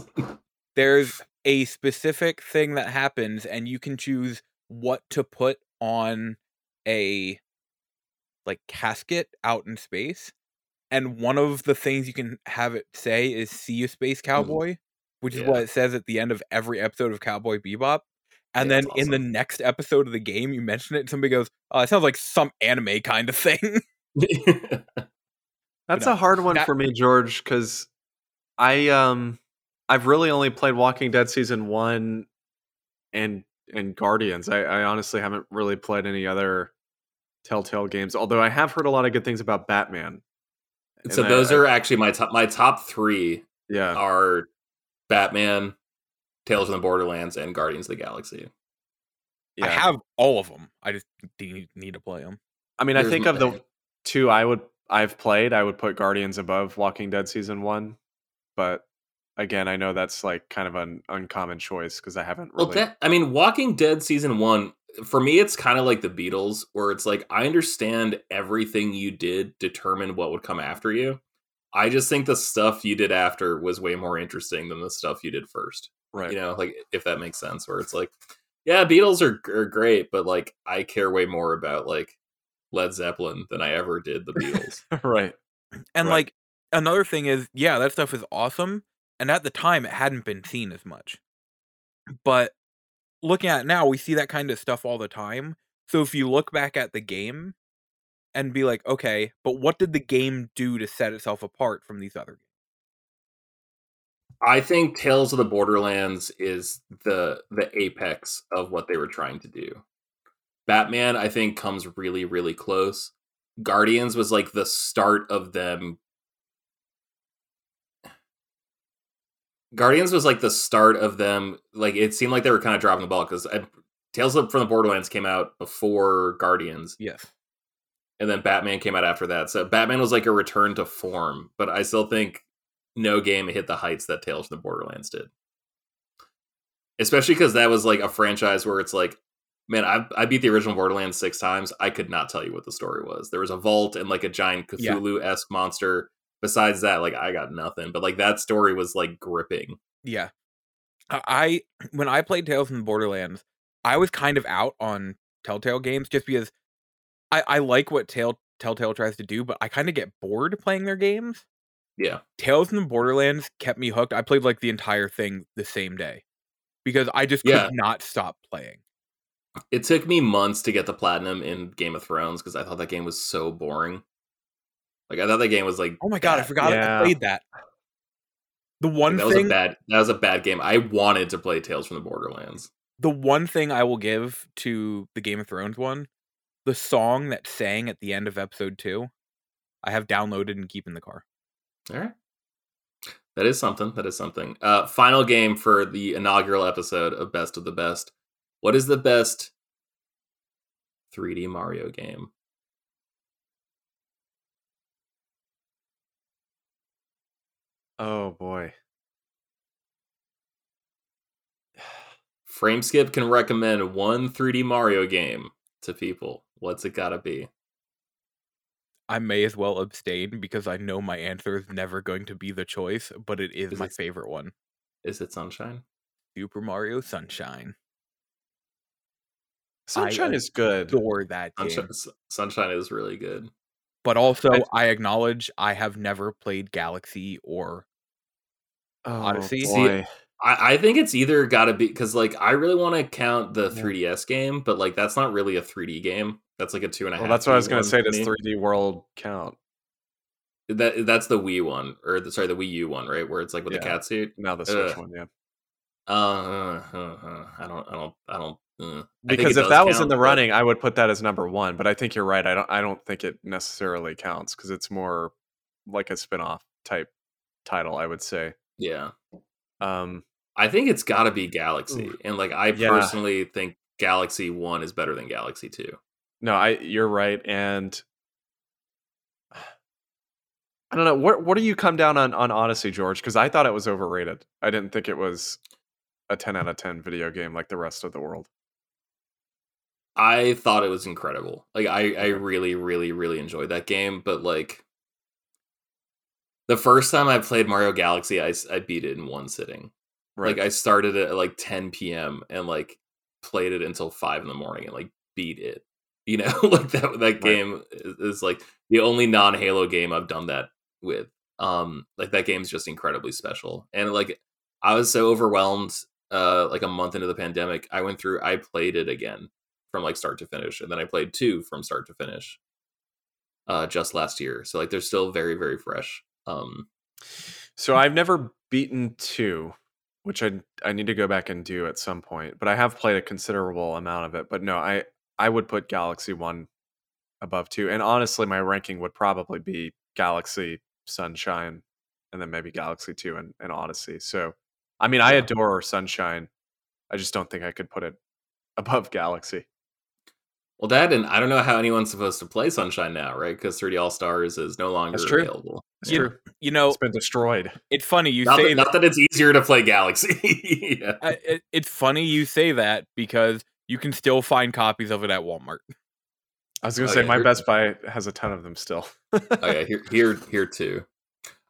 there's a specific thing that happens and you can choose what to put on a like casket out in space and one of the things you can have it say is see you space hmm. cowboy which is what it says at the end of every episode of cowboy bebop and
Yeah,
then
that's
in the next episode of the game you mention it and somebody goes oh it sounds like some anime kind of thing
That's
know,
a hard one
that-
for me, George, because I um I've really only played Walking Dead season one and and Guardians. I, I honestly haven't really played any other Telltale games, although I have heard a lot of good things about Batman.
so
And I-
those
I-
are actually my top. My top three
yeah.
are Batman, Tales from the Borderlands, and Guardians of the Galaxy.
I have all of them. I just need, need to play them.
I mean, I think of the eh two I would I've played, I would put Guardians above Walking Dead season one, but again, I know that's like kind of an uncommon choice because I haven't
Well, that I mean, Walking Dead season one for me, it's kind of like the Beatles, where it's like I understand everything you did determine what would come after you. I just think the stuff you did after was way more interesting than the stuff you did first.
right.
You know, like if that makes sense, where it's like, yeah, Beatles are, are great, but like I care way more about like Led Zeppelin than I ever did the Beatles.
right.
And
Right.
like another thing is, yeah, that stuff is awesome. And at the time, it hadn't been seen as much. But looking at now, we see that kind of stuff all the time. So if you look back at the game and be like, okay, but what did the game do to set itself apart from these other games?
I think Tales of the Borderlands is the the apex of what they were trying to do. Batman, I think, comes really, really close. Guardians was like the start of them. Guardians was like the start of them. Like it seemed like they were kind of dropping the ball because uh, Tales of from the Borderlands came out before Guardians,
Yes.
And then Batman came out after that. So Batman was like a return to form, but I still think no game hit the heights that Tales from the Borderlands did. Especially because that was like a franchise where it's like, man, I, I beat the original Borderlands six times. I could not tell you what the story was. There was a vault and like a giant Cthulhu esque monster. Besides that, like I got nothing. But like that story was like gripping.
Yeah. I- when I played Tales from the Borderlands, I was kind of out on Telltale games just because I, I like what Tell, Telltale tries to do, but I kind of get bored playing their games.
Yeah.
Tales from the Borderlands kept me hooked. I played like the entire thing the same day because I just could
Yeah.
not stop playing.
It took me months to get the platinum in Game of Thrones because I thought that game was so boring. Like I thought that game was like
Oh my god, I forgot
Yeah.
I played that. The
Like,
one
that was a bad that was a bad game. I wanted to play Tales from the Borderlands.
the one thing I will give to the Game of Thrones one, the song that sang at the end of episode two, I have downloaded and keep in the car.
All right. That is something. That is something. Uh final game for the inaugural episode of Best of the Best. What is the best 3D Mario game?
Oh boy.
Frameskip can recommend one 3D Mario game to people. What's it gotta be?
I may as well abstain because I know my answer is never going to be the choice, but it is
Is
my
it-
favorite one.
Is it Sunshine?
Super Mario Sunshine.
Sunshine
I
is good.
Adore that.
Sunshine, S- Sunshine is really good.
But also,
I-
I acknowledge I have never played Galaxy or
Oh,
Odyssey.
See,
boy.
I, I think it's either got to be because like I really want to count the
Yeah.
3DS game, but like that's not really a 3D game. That's like a two and a half.
Well, that's what I was going to say. Does 3D World count?
That that's the Wii one, or the, sorry, the Wii U one, right? Where it's like with the
Yeah.
cat suit.
Now the Switch one, yeah.
Uh, uh, uh, I don't, I don't, I don't. Uh.
Because
it
if that was in
count,
the
but-
running, I would put that as number one. But I think you're right. I don't. I don't think it necessarily counts because it's more like a spin-off type title. I would say.
yeah,
Um,
I think it's got to be Galaxy,
Ooh.
and like I
Yeah.
personally think Galaxy One is better than Galaxy Two.
no, I. You're right. And I don't know. What What do you come down on on Odyssey, George? Because I thought it was overrated. I didn't think it was a 10 out of 10 video game like the rest of the world.
I thought it was incredible. Like I, I really, really, really enjoyed that game. But like the first time I played Mario Galaxy, I, I beat it in one sitting.
Right.
Like I started it at like 10 p.m. and like played it until five in the morning and like beat it. You know, like that that game is, is like the only non Halo game I've done that with. Um, like that game's just incredibly special. And like I was so overwhelmed. Uh, like a month into the pandemic, I went through. I played it again from like start to finish, and then I played two from start to finish. Uh, just last year, so like they're still very very fresh. Um,
So I've never beaten two, which I I need to go back and do at some point. But I have played a considerable amount of it. But no, I I would put Galaxy One above two, and honestly, my ranking would probably be Galaxy, Sunshine, and then maybe Galaxy Two and, and Odyssey. So I mean, I adore Sunshine. I just don't think I could put it above Galaxy.
Well, that and I don't know how anyone's supposed to play Sunshine now, right? Because 3D All Stars is no longer
That's true.
available.
It's
You-
true.
You know,
It's been destroyed.
it's funny you
Not
say
that, not that it's easier to play Galaxy. yeah.
I- it, it's funny you say that because you can still find copies of it at Walmart.
I was gonna
Oh,
say
yeah,
my
here-
Best Buy has a ton of them still.
Oh yeah, here here here too.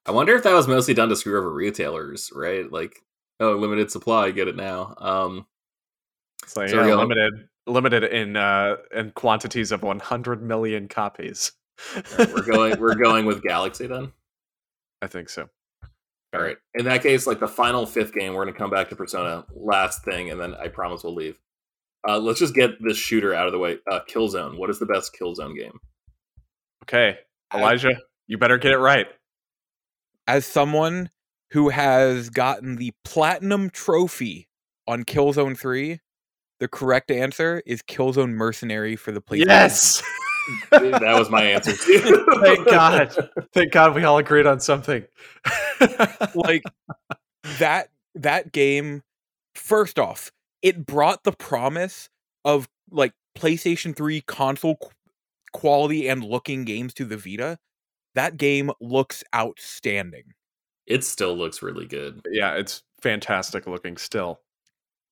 I wonder if that was mostly done to screw over retailers, right? Like, oh, limited supply, get it now. Um,
It's like
So
yeah, limited, limited in uh in quantities of 100 million copies.
we're going we're going with Galaxy then.
I think so.
All right. In that case, like the final fifth game, we're gonna come back to Persona. Last thing, and then I promise we'll leave. Uh, let's just get this shooter out of the way. Uh, Killzone. What is the best Killzone game?
Okay, Elijah, you better get it right.
As someone who has gotten the platinum trophy on Killzone 3, the correct answer is Killzone Mercenary for the PlayStation.
Yes.
that was my answer too.
Thank God. Thank God we all agreed on something.
like that that game first off it brought the promise of like PlayStation 3 console qu- quality and looking games to the Vita that game looks outstanding
it still looks really good.
yeah, it's fantastic looking still.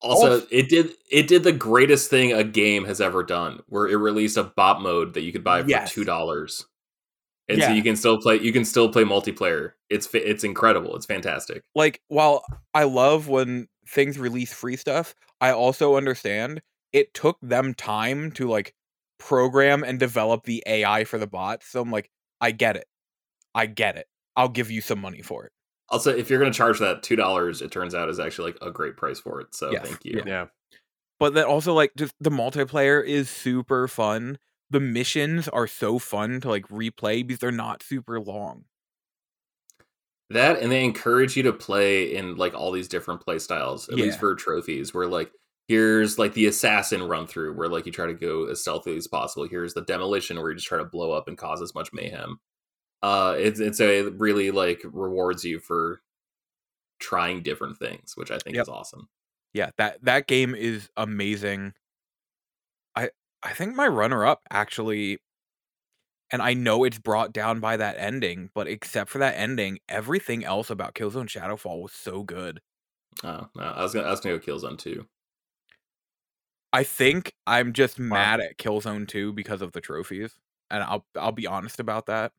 Also, it did it did the greatest thing a game has ever done, where it released a bot mode that you could buy for
Yes.
two dollars, and so you can still play. You can still play multiplayer. It's it's incredible. It's fantastic.
like while I love when things release free stuff I also understand it took them time to like program and develop the AI for the bots so I'm like I get it I get it I'll give you some money for it
Also, if you're going to charge that two dollars, it turns out is actually like a great price for it. So
Yes,
thank you.
Yeah.
but then also like just the multiplayer is super fun. The missions are so fun to like replay because they're not super long.
That and they encourage you to play in like all these different play styles, at least for trophies, where like here's like the assassin run through where like you try to go as stealthy as possible. Here's the demolition where you just try to blow up and cause as much mayhem. Uh it's it's a it really like rewards you for trying different things, which I think
Yep.
is awesome.
Yeah, that that game is amazing. I I think my runner up actually and I know it's brought down by that ending, but except for that ending, everything else about Killzone Shadowfall was so good.
Oh, no, I was gonna I was gonna go Killzone too.
I think I'm just mad at Killzone 2 because of the trophies. And I'll I'll be honest about that.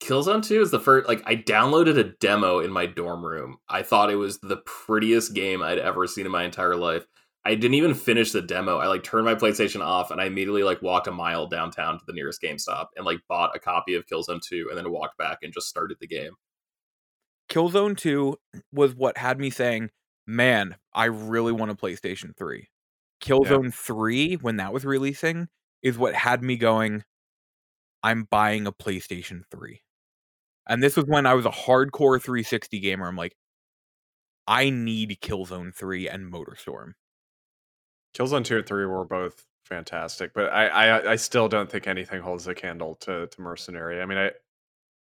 Killzone 2 is the first like I downloaded a demo in my dorm room. I thought it was the prettiest game I'd ever seen in my entire life. I didn't even finish the demo. I like turned my PlayStation off and I immediately like walked a mile downtown to the nearest GameStop and like bought a copy of Killzone 2 and then walked back and just started the game.
Killzone 2 was what had me saying, "Man, I really want a PlayStation 3." Killzone 3 when that was releasing is what had me going, "I'm buying a PlayStation 3." And this was when I was a hardcore 360 gamer. I'm like, I need Killzone 3 and MotorStorm.
Killzone 2 and 3 were both fantastic, but I, I I still don't think anything holds a candle to, to Mercenary. I mean, I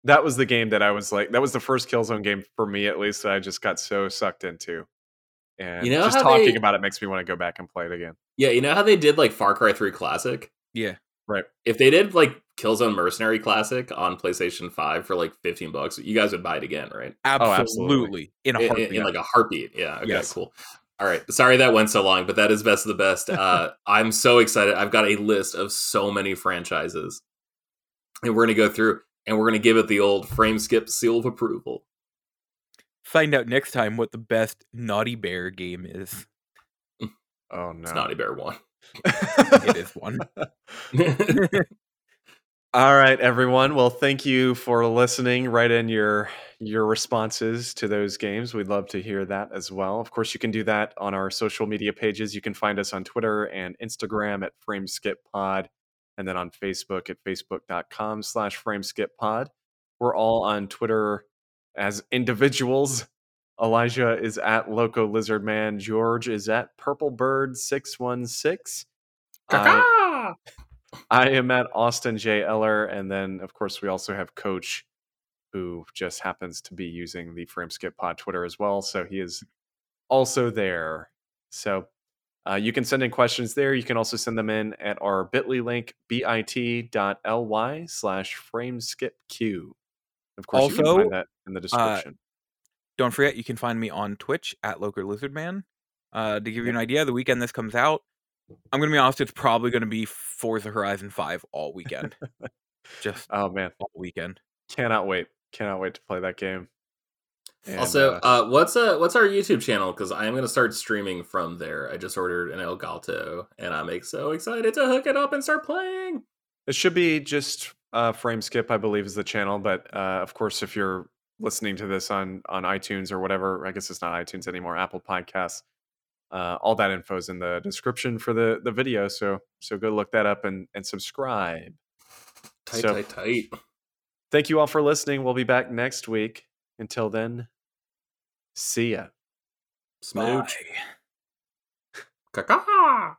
that was the game that I was like, that was the first Killzone game for me at least that I just got so sucked into. And
You know
just talking
they-
about it makes me want to go back and play it again.
Yeah, you know how they did like Far Cry 3 Classic?
Yeah.
Right.
If they did like Killzone Mercenary Classic on PlayStation 5 for like 15 bucks, you guys would buy it again, right?
Absolutely.
absolutely.
In a
in,
heartbeat.
in, like a heartbeat. Yeah. Okay.
Yes.
Cool. All right. Sorry that went so long, but that is best of the best. Uh, I'm so excited. I've got a list of so many franchises, and we're gonna go through and we're gonna give it the old frame skip seal of approval.
Find out next time what the best Naughty Bear game is.
Oh no.
It's Naughty Bear one.
It is one.
All right, everyone. Well, thank you for listening. Write in your your responses to those games. We'd love to hear that as well. Of course, you can do that on our social media pages. You can find us on Twitter and Instagram at FrameSkipPod, and then on Facebook at facebook.com slash FrameSkipPod. We're all on Twitter as individuals. Elijah is at Loco Lizard Man. George is at Purple Bird 616. I- I am at Austin J. Eller, and then of course we also have Coach, who just happens to be using the Frameskip Pod Twitter as well. So he is also there. So uh, you can send in questions there. You can also send them in at our bit.ly link, bit.ly slash frameskipq. Of course, you can
Also,
find that in the
uh,
description.
Don't forget, you can find me on Twitch at Loco Lizardman. Uh, to give you an idea, the weekend this comes out, I'm gonna be honest, it's probably gonna be Forza Horizon 5 all weekend. Just
oh man,
all weekend.
cannot wait! Cannot wait to play that game. And,
also,
uh,
uh, what's uh what's our YouTube channel? Because I'm gonna start streaming from there. I just ordered an Elgato, and I'm ex- so excited to hook it up and start playing.
It should be just uh, Frame Skip, I believe, is the channel. But uh, of course, if you're listening to this on on iTunes or whatever, I guess it's not iTunes anymore, Apple Podcasts. Uh, all that info is in the description for the the video. So so go look that up and and subscribe.
Tight,
So-
tight, tight.
Thank you all for listening. We'll be back next week. Until then, see ya.
Smooch. Caca.